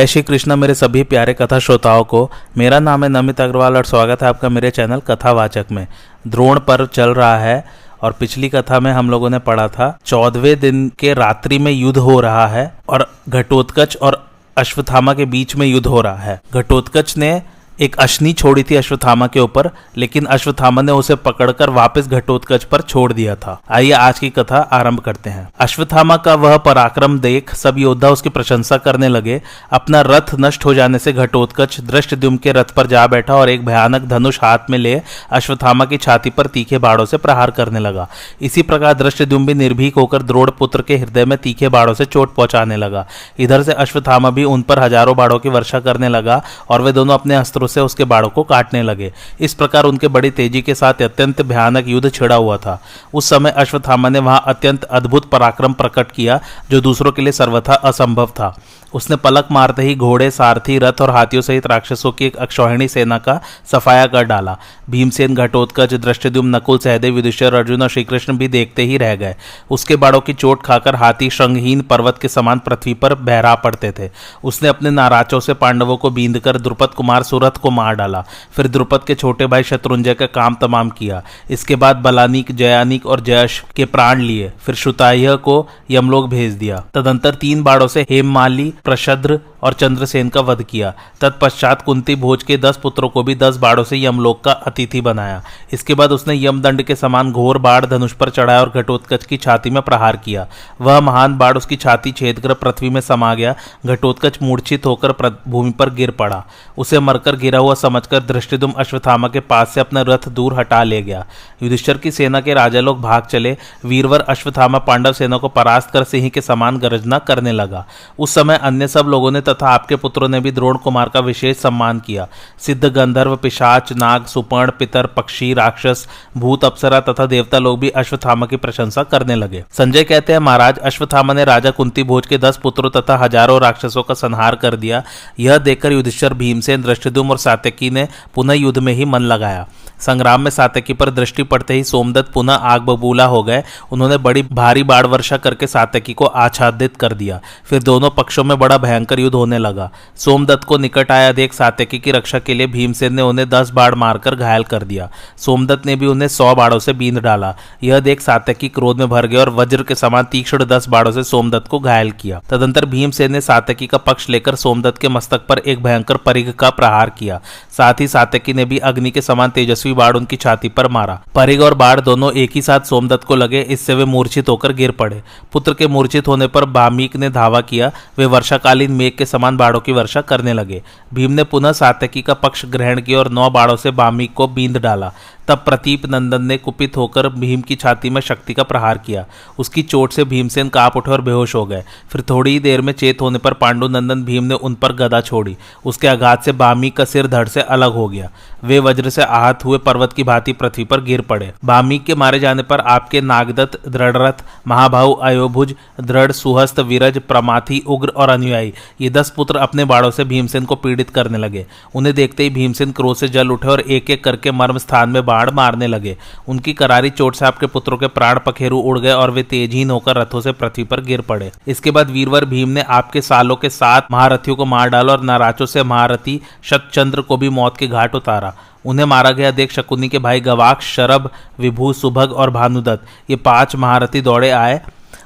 जय श्री कृष्ण, मेरे सभी प्यारे कथा श्रोताओं को, मेरा नाम है नमित अग्रवाल और स्वागत है आपका मेरे चैनल कथावाचक में। द्रोण पर्व चल रहा है और पिछली कथा में हम लोगों ने पढ़ा था चौदवे दिन के रात्रि में युद्ध हो रहा है और घटोत्कच और अश्वत्थामा के बीच में युद्ध हो रहा है। घटोत्कच ने एक अश्नी छोड़ी थी अश्वत्थामा के ऊपर, लेकिन अश्वत्थामा ने उसे पकड़कर वापस घटोत्कच पर छोड़ दिया था। आइए आज की कथा आरंभ करते हैं। अश्वत्थामा का वह पराक्रम देख सब योद्धा उसकी प्रशंसा करने लगे। अपना रथ नष्ट हो जाने से घटोत्कच दृष्ट के रथ पर जा बैठा और एक भयानक धनुष हाथ में ले अश्वत्थामा की छाती पर तीखे बाड़ों से प्रहार करने लगा। इसी प्रकार दृष्ट भी निर्भीक होकर द्रोड़ पुत्र के हृदय में तीखे बाड़ों से चोट पहुँचाने लगा। इधर से अश्वत्थामा भी उन पर हज़ारों बाड़ों की वर्षा करने लगा और वे दोनों अपने अस्त्रों से उसके बाड़ों को काटने लगे। इस प्रकार उनके बड़ी तेज़ी के साथ अत्यंत भयानक युद्ध छिड़ा हुआ था। उस समय अश्वत्थामा ने वहाँ अत्यंत अद्भुत पराक्रम प्रकट किया, जो दूसरों के लिए सर्वथा असंभव था। उसने पलक मारते ही घोड़े, सारथी, रथ और हाथियों सहित राक्षसों की एक अक्षौहिणी सेना का सफाया कर डाला। भीमसेन घटोत्कच दृष्टिद्युम नकुल, सहदेव, युधिष्ठिर, अर्जुन और श्रीकृष्ण भी देखते ही रह गए। उसके बाड़ों की चोट खाकर हाथी श्रृंगहीन पर्वत के समान पृथ्वी पर बहरा पड़ते थे। उसने अपने नाराचों से पांडवों को बींद कर द्रुपद कुमार सुरथ को मार डाला। फिर द्रुपद के छोटे भाई शत्रुंजय का काम तमाम किया। इसके बाद बलानिक, जयानिक और जयश के प्राण लिए। फिर श्रुताह्य को यमलोक भेज दिया। तदंतर तीन बाड़ों से हेममाली प्रशद्र और चंद्रसेन का वध किया। तत्पश्चात कुंती भोज के दस पुत्रों को भी दस बाड़ों से यमलोक का अतिथि बनाया। इसके बाद उसने यमदंड के समान घोर बाढ़ धनुष पर चढ़ाया और घटोत्कच की छाती में प्रहार किया। वह महान बाढ़ उसकी छाती छेद कर पृथ्वी में समा गया। घटोत्कच मूर्छित होकर भूमि पर गिर पड़ा। उसे मरकर गिरा हुआ समझकर दृष्टिदुम अश्वथामा के पास से अपना रथ दूर हटा ले गया। युधिष्ठर की सेना के राजा लोग भाग चले। वीरवर अश्वथामा पांडव सेना को परास्त कर सिंह के समान गरजना करने लगा। उस समय अन्य सब लोगों ने तथा आपके पुत्रों ने भी द्रोण कुमार का विशेष सम्मान किया। सिद्ध गंधर्व, पिशाच, नाग, सुपर्ण, पितर, पक्षी, राक्षस, भूत, अप्सरा तथा देवता लोग भी अश्वत्थामा की प्रशंसा करने लगे। संजय कहते हैं, महाराज, अश्वत्थामा ने राजा कुंती भोज के दस पुत्रों तथा हज़ारों राक्षसों का संहार कर दिया। यह देखकर युधिष्ठर भीमसेन दृष्टिदुम और सात्यकी ने पुनः युद्ध में ही मन लगाया। संग्राम में सातकी पर दृष्टि पड़ते ही सोमदत्त पुनः आग बबूला हो गए। उन्होंने बड़ी भारी बाढ़ वर्षा करके सातकी को आच्छादित कर दिया। फिर दोनों पक्षों में बड़ा भयंकर युद्ध होने लगा। सोमदत्त को निकट आया देख सात्यकी की रक्षा के लिए भीमसेन ने उन्हें दस बाढ़ मारकर घायल कर दिया। सोमदत्त ने भी उन्हें सौ बाढ़ों से बींद डाला। यह देख सात्यकी क्रोध में भर गए और वज्र के समान तीक्ष्ण दस बाढ़ों से सोमदत्त को घायल किया। तदंतर भीमसेन ने सातकी का पक्ष लेकर सोमदत्त के मस्तक पर एक भयंकर परिघ का प्रहार किया। साथ ही सातकी ने भी अग्नि के समान तेजस्वी बाढ़ उनकी छाती पर मारा। परिग और बाढ़ दोनों एक ही साथ सोमदत्त को लगे, इससे वे मूर्छित होकर गिर पड़े। पुत्र के मूर्छित होने पर बामिक ने धावा किया। वे वर्षाकालीन मेघ के समान बाढ़ों की वर्षा करने लगे। भीम ने पुनः सातकी का पक्ष ग्रहण किया और नौ बाढ़ों से बामिक को बींद डाला। तब प्रतीप नंदन ने कुपित होकर भीम की छाती में शक्ति का प्रहार किया। उसकी चोट से भीमसेन काँप उठे और बेहोश हो गए। फिर थोड़ी ही देर में चेत होने पर पांडु नंदन भीम ने उन पर गदा छोड़ी। उसके आघात से बामी का सिर धड़ से अलग हो गया। वे वज्र से आहत हुए पर्वत की भांति पृथ्वी पर गिर पड़े। बामीक के मारे जाने पर आपके नागदत्त, दृढ़रथ महाभाव अयोभुज, दृढ़, सुहस्त, वीरज, प्रमाथी, उग्र और अनुयायी, ये दस पुत्र अपने बाड़ों से भीमसेन को पीड़ित करने लगे। उन्हें देखते ही भीमसेन क्रोध से जल उठे और एक एक करके मर्म स्थान में बाढ़ बाढ़ मारने लगे। उनकी करारी चोट से आपके पुत्रों के प्राण पखेरु उड़ गए और वे तेजहीन होकर रथों से पृथ्वी पर गिर पड़े। इसके बाद वीरवर भीम ने आपके सालों के साथ महारथियों को मार डाला और नाराचों से महारथी शतचंद्र को भी मौत के घाट उतारा। उन्हें मारा गया देख शकुनी के भाई गवाक्ष, शरभ, विभू, सुभग और भानुदत्त, ये पाँच महारथी दौड़े आए।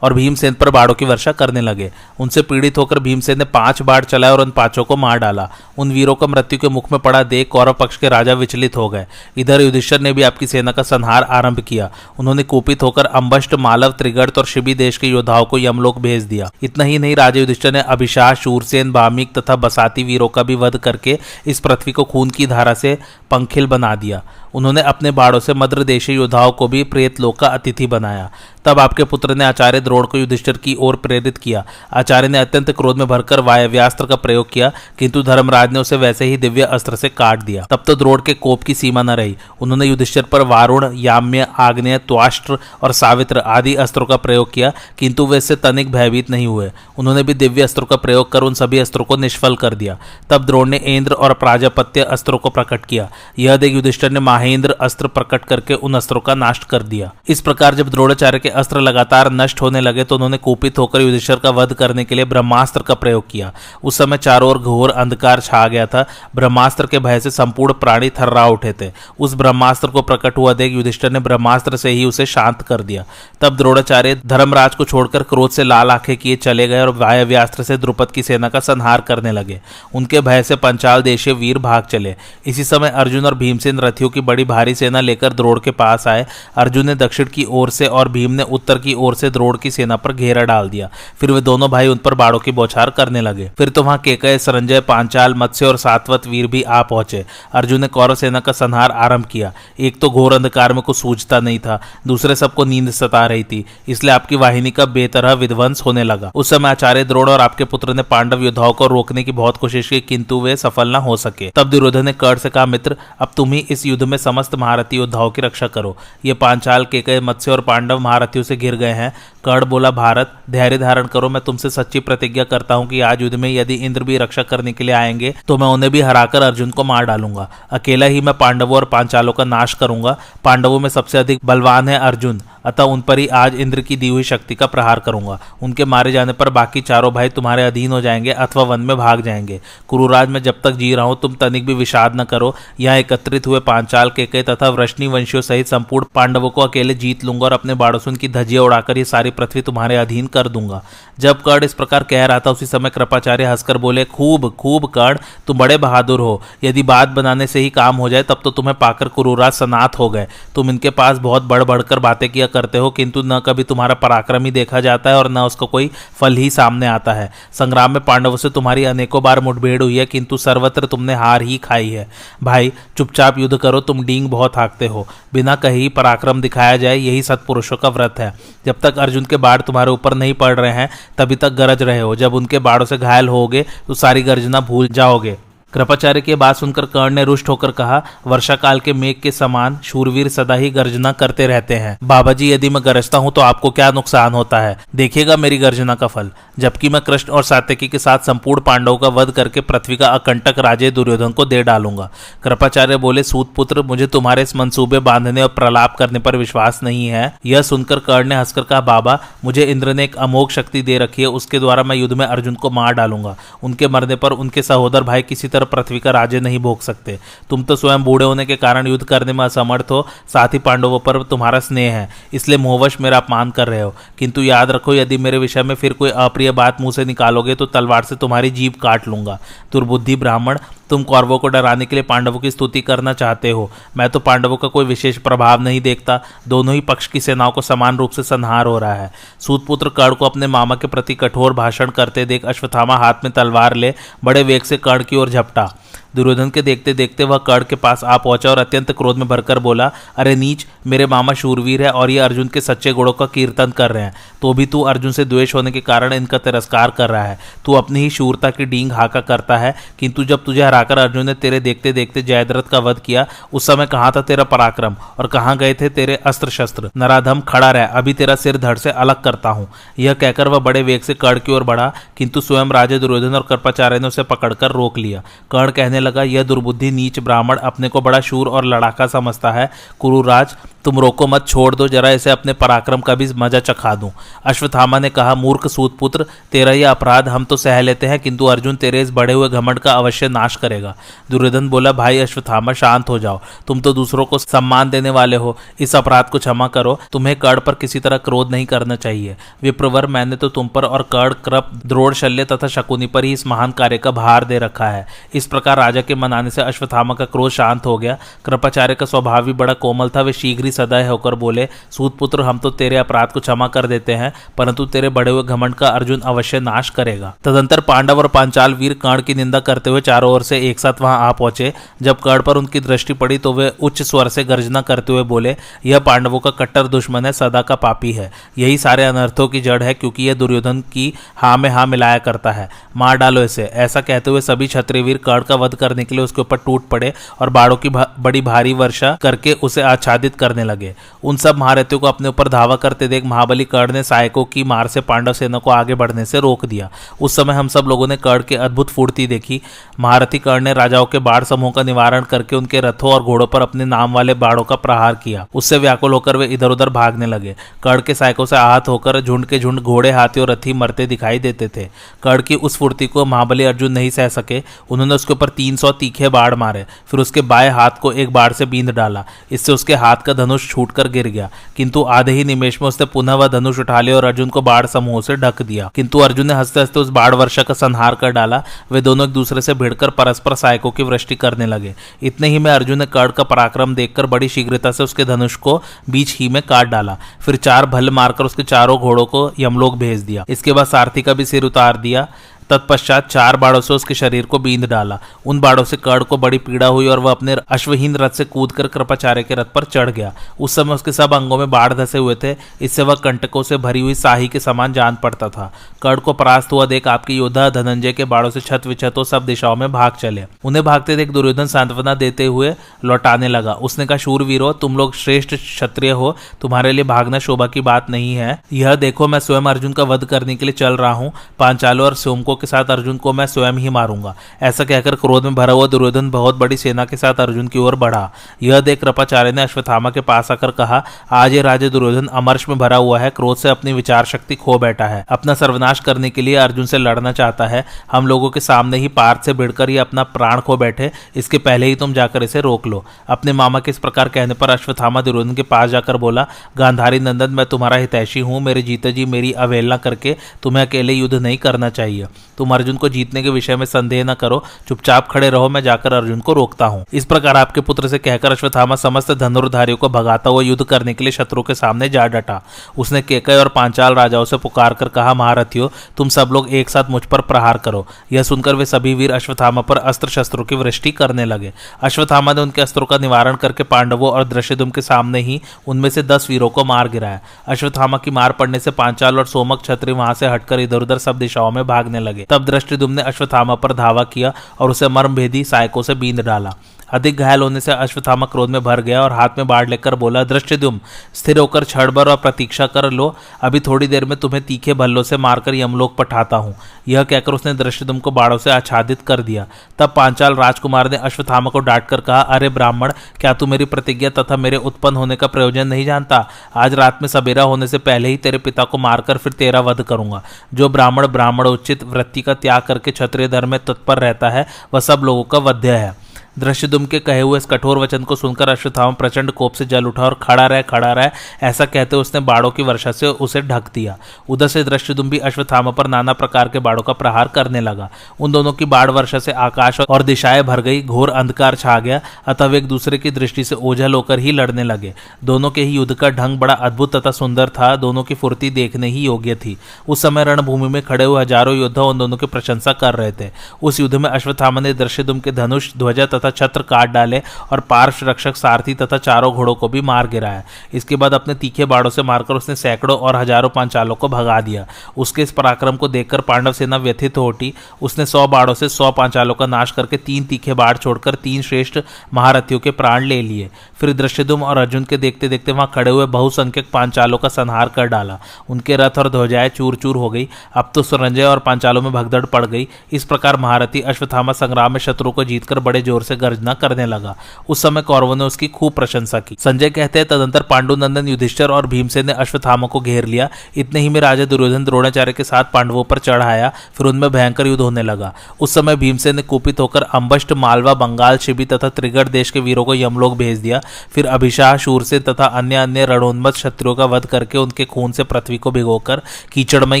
और भीमसेन पर बाड़ों की वर्षा करने लगे। उनसे पीड़ित होकर भीमसेन ने पाँच बाढ़ चलाए और उन पाँचों को मार डाला। उन वीरों का मृत्यु के मुख में पड़ा देख कौरव पक्ष के राजा विचलित हो गए। इधर युधिष्ठर ने भी आपकी सेना का संहार आरंभ किया। उन्होंने कुपित होकर अम्बष्ट, मालव त्रिगढ़ और शिबी देश के योद्धाओं को यमलोक भेज दिया। इतना ही नहीं, राजा युधिष्ठर ने अभिशाह शूरसेन, बामिक तथा बसाती वीरों का भी वध करके इस पृथ्वी को खून की धारा से पंखिल बना दिया। उन्होंने अपने बाड़ों से मद्र देशी योद्धाओं को भी प्रेत लोक का अतिथि बनाया। तब आपके पुत्र ने आचार्य द्रोण को युधिष्ठिर की ओर प्रेरित किया। आचार्य ने अत्यंत क्रोध में भरकर वायव्यास्त्र का प्रयोग किया, किंतु धर्मराज ने उसे वैसे ही दिव्य अस्त्र से काट दिया। तब तो द्रोण के कोप की सीमा न रही। उन्होंने युधिष्ठिर पर वारुण, याम्य, आग्नेय, त्वाष्ट्र और सावित्र आदि अस्त्रों का प्रयोग किया, किंतु वे इससे तनिक भयभीत नहीं हुए। उन्होंने भी दिव्य अस्त्रों का प्रयोग कर उन सभी अस्त्रों को निष्फल कर दिया। तब द्रोण ने इंद्र और प्राजापत्य अस्त्रों को प्रकट किया। यह देख युधिष्ठिर ने महेंद्र अस्त्र प्रकट करके उन अस्त्रों का नाश कर दिया। इस प्रकार जब द्रोणाचार्य के अस्त्र लगातार नष्ट होने लगे तो उन्होंने कुपित होकर युधिष्ठर का वध करने के लिए ब्रह्मास्त्र का प्रयोग किया। उस समय चारों ओर घोर अंधकार छा गया था। ब्रह्मास्त्र के भय से संपूर्ण प्राणी थर्रा उठे थे। उस ब्रह्मास्त्र को प्रकट हुआ देख युधिष्ठर ने ब्रह्मास्त्र से ही उसे शांत कर दिया। तब द्रोणाचार्य धर्मराज को छोड़कर क्रोध से लाल आँखें किए चले गए और वायव्यास्त्र से द्रुपद की सेना का संहार करने लगे। उनके भय से पंचाल देशीय वीर भाग चले। इसी समय अर्जुन और भीमसेन रथियों की बड़ी भारी सेना लेकर द्रोड़ के पास आए। अर्जुन ने दक्षिण की ओर से और भीम ने उत्तर की ओर से द्रोड़ की सेना पर घेरा डाल दिया। फिर वे दोनों भाई उन पर बाड़ों की बौछार करने लगे। फिर तो वहाँ केकय संजय पांचाल, मत्स्य और सातवत वीर भी आ पहुँचे। अर्जुन ने कौरव सेना का संहार आरंभ किया। एक तो घोर अंधकार में कुछ सूझता नहीं था, दूसरे सबको नींद सता रही थी, इसलिए आपकी वाहिनी का बेतरह विध्वंस होने लगा। उस समय आचार्य द्रोड़ और आपके पुत्र ने पांडव योद्धाओं को रोकने की बहुत कोशिश की, किंतु वे सफल न हो सके। तब दुर्योधन ने कर्ण से कहा, मित्र, अब तुम ही इस युद्ध में समस्त महारथी योद्धाओं की रक्षा करो। ये पांचाल के कई मत्स्य और पांडव महारथियों से घिर गए हैं। कर्ण बोला, भारत, धैर्य धारण करो। मैं तुमसे सच्ची प्रतिज्ञा करता हूँ कि आज युद्ध में यदि इंद्र भी रक्षा करने के लिए आएँगे तो मैं उन्हें भी हराकर अर्जुन को मार डालूँगा। अकेला ही मैं पांडवों और पांचालों का नाश करूँगा। पांडवों में सबसे अधिक बलवान है अर्जुन। अतः उन पर ही आज इंद्र की दी हुई शक्ति का प्रहार करूँगा। उनके मारे जाने पर बाकी चारों भाई तुम्हारे अधीन हो जाएँगे अथवा वन में भाग जाएँगे। कुरुराज, में जब तक जी रहा हूँ, तुम तनिक भी विषाद न करो। यहाँ एकत्रित हुए पांचाल के कई तथा वृष्णि वंशियों सहित संपूर्ण पांडवों को अकेले जीत लूँगा और अपने बाड़ों की धजिया उड़ाकर ये सारी पृथ्वी तुम्हारे अधीन कर दूँगा। जब कर्ण इस प्रकार कह रहा था, उसी समय कृपाचार्य हंसकर बोले, खूब खूब कर्ण, तुम बड़े बहादुर हो। यदि बात बनाने से ही काम हो जाए, तब तो तुम्हें पाकर कुरुराज सनात हो गए। तुम इनके पास बहुत बढ़ बढ़कर बातें किया करते हो, किंतु न कभी तुम्हारा पराक्रम ही देखा जाता है और न उसका कोई फल ही सामने आता है। संग्राम में पांडवों से तुम्हारी अनेकों बार मुठभेड़ हुई है, किंतु सर्वत्र तुमने हार ही खाई है। भाई, चुपचाप युद्ध करो, तुम डींग बहुत हाँकते हो। बिना कहीं पराक्रम दिखाया जाए, यही सत्पुरुषों का व्रत है। जब तक अर्जुन के बाढ़ तुम्हारे ऊपर नहीं पड़ रहे हैं, तभी तक गरज रहे हो। जब उनके बाढ़ों से घायल होगे तो सारी गर्जना भूल जाओगे। कृपाचार्य की बात सुनकर कर्ण ने रुष्ट होकर कहा वर्षा काल के मेघ के समान शूरवीर सदा ही गर्जना करते रहते हैं। बाबा जी यदि मैं गरजता हूँ तो आपको क्या नुकसान होता है? देखिएगा मेरी गर्जना का फल। जबकि मैं कृष्ण और सात्यकी के साथ संपूर्ण पांडवों का वध करके पृथ्वी का अकंटक राजे दुर्योधन को दे डालूँगा। कृपाचार्य बोले सूत पुत्र मुझे तुम्हारे इस मंसूबे बांधने और प्रलाप करने पर विश्वास नहीं है। यह सुनकर कर्ण ने हंसकर कहा, बाबा, मुझे इंद्र ने एक अमोघ शक्ति दे रखी है, उसके द्वारा मैं युद्ध में अर्जुन को मार डालूँगा। उनके मरने पर उनके सहोदर भाई किसी तरह पृथ्वी का राज्य नहीं भोग सकते। तुम तो स्वयं बूढ़े होने के कारण युद्ध करने में असमर्थ हो। साथ ही पांडवों पर तुम्हारा स्नेह है, इसलिए मोहवश मेरा अपमान कर रहे हो। किंतु याद रखो, यदि मेरे विषय में फिर कोई अप्रिय बात मुँह से निकालोगे तो तलवार से तुम्हारी जीव काट लूँगा। दुर्बुद्धि ब्राह्मण तुम कौरवों को डराने के लिए पांडवों की स्तुति करना चाहते हो। मैं तो पांडवों का कोई विशेष प्रभाव नहीं देखता। दोनों ही पक्ष की सेनाओं को समान रूप से संहार हो रहा है। सूतपुत्र कर्ण को अपने मामा के प्रति कठोर भाषण करते देख अश्वथामा हाथ में तलवार ले बड़े वेग से कर्ण की ओर झपटा। दुर्योधन के देखते देखते वह कर्ण के पास आ पहुँचा और अत्यंत क्रोध में भरकर बोला, अरे नीच, मेरे मामा शूरवीर है और ये अर्जुन के सच्चे गुणों का कीर्तन कर रहे हैं। तो भी तू अर्जुन से द्वेष होने के कारण इनका तिरस्कार कर रहा है। तू अपनी ही शूरता की डींग हाका करता है, किंतु जब तुझे हराकर अर्जुन ने तेरे देखते देखते जयद्रथ का वध किया, उस समय कहाँ था तेरा पराक्रम? और कहाँ गए थे तेरे अस्त्र शस्त्र नराधम खड़ा रह, अभी तेरा सिर धड़ से अलग करता हूँ। यह कहकर वह बड़े वेग से कर्ण की ओर बढ़ा, किंतु स्वयं राजे दुर्योधन और कृपाचार्य ने उसे पकड़कर रोक लिया। कर्ण कहने कहने लगा, यह दुर्बुद्धि नीच ब्राह्मण अपने को बड़ा शूर और लड़ाका समझता है। कुरुराज, तुम रोको मत, छोड़ दो, जरा इसे अपने पराक्रम का भी मज़ा चखा दूँ। अश्वत्थामा ने कहा, मूर्ख सूतपुत्र, तेरा यह अपराध हम तो सह लेते हैं, किंतु अर्जुन तेरे इस बढ़े हुए घमंड का अवश्य नाश करेगा। दुर्योधन बोला, भाई अश्वत्थामा, शांत हो जाओ। तुम तो दूसरों को सम्मान देने वाले हो। इस अपराध को क्षमा करो। तुम्हें कर्ण पर किसी तरह क्रोध नहीं करना चाहिए। विप्रवर, मैंने तो तुम पर और कर्ण, कृप द्रोड़ शल्य तथा शकुनी पर ही इस महान कार्य का भार दे रखा है। इस प्रकार राजा के मनाने से अश्वत्थामा का क्रोध शांत हो गया। कृपाचार्य का स्वभाव भी बड़ा कोमल था। वे शीघ्र ही सदय होकर बोले सूतपुत्र हम तो तेरे अपराध को क्षमा कर देते हैं, परंतु तेरे बड़े हुए घमंड का अर्जुन अवश्य नाश करेगा तदंतर पांडव और पांचाल वीर कर्ण की निंदा करते हुए चारों ओर से एक साथ वहाँ आ पहुँचे। जब कर्ण पर उनकी दृष्टि पड़ी तो वे उच्च स्वर से गर्जना करते हुए बोले, यह पांडवों का कट्टर दुश्मन है, सदा का पापी है। यही सारे अनर्थों की जड़ है, क्योंकि यह दुर्योधन की हा में हा मिलाया करता है। मार डालो इसे ऐसा कहते हुए सभी क्षत्रियवीर कर्ण का वध करने के लिए उसके ऊपर टूट पड़े और बाड़ों की भा, बड़ी भारी वर्षा करके उसे आच्छादित करने लगे। उन सब महारथियों को अपने ऊपर धावा करते देख महाबली कर्ण ने सहायकों की मार से पांडव सेना को आगे बढ़ने से रोक दिया। उस समय हम सब लोगों ने कर्ण की अद्भुत फूर्ति देखी। महारथी कर्ण ने राजाओं के बाढ़ समूह का निवारण करके उनके रथों और घोड़ों पर अपने नाम वाले बाड़ों का प्रहार किया। उससे व्याकुल होकर वे इधर उधर भागने लगे। कर्ण के सहायकों से आहत होकर झुंड के झुंड घोड़े हाथी और रथी मरते दिखाई देते थे। कर्ण की उस फूर्ति को महाबली अर्जुन नहीं सह सके। उन्होंने उसके ऊपर तीन सौ तीखे बाढ़ मारे, फिर उसके बाएँ हाथ को एक बाढ़ से बींद डाला। इससे उसके हाथ का धनुष छूटकर गिर गया। किंतु आधे ही निमेश में उसने पुनः वह धनुष उठा लिया और अर्जुन को बाढ़ समूह से ढक दिया। किंतु अर्जुन ने हँसते हँसते उस बाढ़ वर्षा का संहार कर डाला। वे दोनों एक दूसरे से भिड़कर परस्पर सहायकों की वृष्टि करने लगे। इतने ही में अर्जुन ने कर्ण का पराक्रम देखकर बड़ी शीघ्रता से उसके धनुष को बीच ही में काट डाला। फिर चार भल मारकर उसके चारों घोड़ों को यमलोक भेज दिया। इसके बाद सारथी का भी सिर उतार दिया। तत्पश्चात चार बाड़ों से उसके शरीर को बींद डाला। उन बाड़ों से कर्ण को बड़ी पीड़ा हुई और वह अपने अश्वहीन रथ से कूदकर कृपाचार्य के रथ पर चढ़ गया। उस समय उसके सब अंगों में बाढ़ धसे हुए थे। इससे वह कंटकों से भरी हुई साही के समान जान पड़ता था। कर्ण को परास्त हुआ देख आपके योद्धा धनंजय के बाड़ों से छत विछत हो सब दिशाओं में भाग चले। उन्हें भागते देख दुर्योधन सांत्वना देते हुए लौटाने लगा। उसने कहा, शूरवीरो, तुम लोग श्रेष्ठ क्षत्रिय हो। तुम्हारे लिए भागना शोभा की बात नहीं है। यह देखो, मैं स्वयं अर्जुन का वध करने के लिए चल रहा हूँ। पांचालों और सोमको के साथ अर्जुन को मैं स्वयं ही मारूँगा। ऐसा कहकर क्रोध में भरा हुआ दुर्योधन बहुत बड़ी सेना के साथ अर्जुन की ओर बढ़ा। यह देख कृपाचार्य ने अश्वत्थामा के पास आकर कहा, आज ये राजे दुर्योधन अमर्श में भरा हुआ है, क्रोध से अपनी विचार शक्ति खो बैठा है। अपना सर्वनाश करने के लिए अर्जुन से लड़ना चाहता है। हम लोगों के सामने ही पार्थ से भिड़कर ये अपना प्राण खो बैठे। इसके पहले ही तुम जाकर इसे रोक लो। अपने मामा के इस प्रकार कहने पर अश्वत्थामा दुर्योधन के पास जाकर बोला, गांधारी नंदन, मैं तुम्हारा हितैषी हूँ। मेरे जीते जी मेरी अवहेलना करके तुम्हें अकेले युद्ध नहीं करना चाहिए। तुम अर्जुन को जीतने के विषय में संदेह न करो, चुपचाप खड़े रहो, मैं जाकर अर्जुन को रोकता हूँ। इस प्रकार आपके पुत्र से कहकर अश्वत्थामा समस्त धनुर्धारियों को भगाता हुआ युद्ध करने के लिए शत्रु के सामने जा डटा। उसने केकय और पांचाल राजाओं से पुकार कर कहा, महारथियों, तुम सब लोग एक साथ मुझ पर प्रहार करो। यह सुनकर वे सभी वीर अश्वत्थामा पर अस्त्र शस्त्रों की वृष्टि करने लगे। अश्वत्थामा ने उनके अस्त्रों का निवारण करके पांडवों और दृश्यदुम के सामने ही उनमें से दस वीरों को मार गिराया। अश्वत्थामा की मार पड़ने से पांचाल और सोमक छत्री वहाँ से हटकर इधर उधर सब दिशाओं में भागने लगे। तब दृष्टि ने अश्वत्थामा पर धावा किया और उसे मर्मभेदी सहायकों से बींद डाला। अधिक घायल होने से अश्वत्थामा क्रोध में भर गया और हाथ में बाढ़ लेकर बोला दृष्टिदुम स्थिर होकर छड़बर और प्रतीक्षा कर लो। अभी थोड़ी देर में तुम्हें तीखे भल्लों से मारकर यमलोक पठाता हूँ। यह कहकर उसने दृष्टिदुम को बाढ़ों से आच्छादित कर दिया। तब पांचाल राजकुमार ने अश्वत्थामा को डांट कर कहा, अरे ब्राह्मण, क्या तू मेरी प्रतिज्ञा तथा मेरे उत्पन्न होने का प्रयोजन नहीं जानता? आज रात में सवेरा होने से पहले ही तेरे पिता को मारकर फिर तेरा वध करूँगा। जो ब्राह्मण ब्राह्मण उचित वृत्ति का त्याग करके क्षत्रिय धर्म में तत्पर रहता है, वह सब लोगों का वध्य है। दृश्यदुम के कहे हुए इस कठोर वचन को सुनकर अश्वत्थामा प्रचंड कोप से जल उठा और खड़ा रहे खड़ा रहे, ऐसा कहते उसने बाड़ों की वर्षा से उसे ढक दिया। उधर से दृश्यदुम भी अश्वत्थामा पर नाना प्रकार के बाड़ों का प्रहार करने लगा। उन दोनों की बाढ़ वर्षा से आकाश और दिशाएँ भर गई, घोर अंधकार छा गया, अतः एक दूसरे की दृष्टि से ओझल होकर ही लड़ने लगे। दोनों के ही युद्ध का ढंग बड़ा अद्भुत तथा सुंदर था, दोनों की फुर्ती देखने ही योग्य थी। उस समय रणभूमि में खड़े हुए हज़ारों योद्धा उन दोनों की प्रशंसा कर रहे थे। उस युद्ध में अश्वत्थामा ने दृश्यदुम के धनुष, ध्वजा तथा छत्र काट डाले और पार्श्व रक्षक सारथी तथा चारों घोड़ों को भी मार गिराया। इसके बाद अपने तीखे बाड़ों से मारकर उसने सैकड़ों और हज़ारों पांचालों को भगा दिया। उसके इस पराक्रम को देखकर पांडव सेना व्यथित हो उठी। उसने सौ बाड़ों से सौ पांचालों का नाश करके तीन तीखे बाढ़ छोड़कर तीन श्रेष्ठ महारथियों के प्राण ले लिए। फिर दृश्यदुम और अर्जुन के देखते देखते वहाँ खड़े हुए बहुसंख्यक पांचालों का संहार कर डाला। उनके रथ और ध्वजाएँ चूर चूर हो गई। अब तो सुरंजय और पांचालों में भगदड़ पड़ गई। इस प्रकार महारथी अश्वत्थामा संग्राम में शत्रु को जीतकर बड़े ज़ोर से गर्जना करने लगा। उस समय कौरवों ने उसकी खूब प्रशंसा की। संजय कहते हैं, तदंतर पांडुनंदन, युधिष्ठर और भीमसेन ने अश्वत्थामा को घेर लिया। इतने ही में राजा दुर्योधन द्रोणाचार्य के साथ पांडवों पर चढ़ाया। फिर उनमें भयंकर युद्ध होने लगा। उस समय भीमसेन ने कुपित होकर अंबष्ट, मालवा, बंगाल, शिबी तथा त्रिगढ़ देश के वीरों को यमलोक भेज दिया। फिर अभिशाह, शूरसेन तथा अन्य अन्य रणोन्मत शत्रुओं का वध करके उनके खून से पृथ्वी को भिगोकर कीचड़मय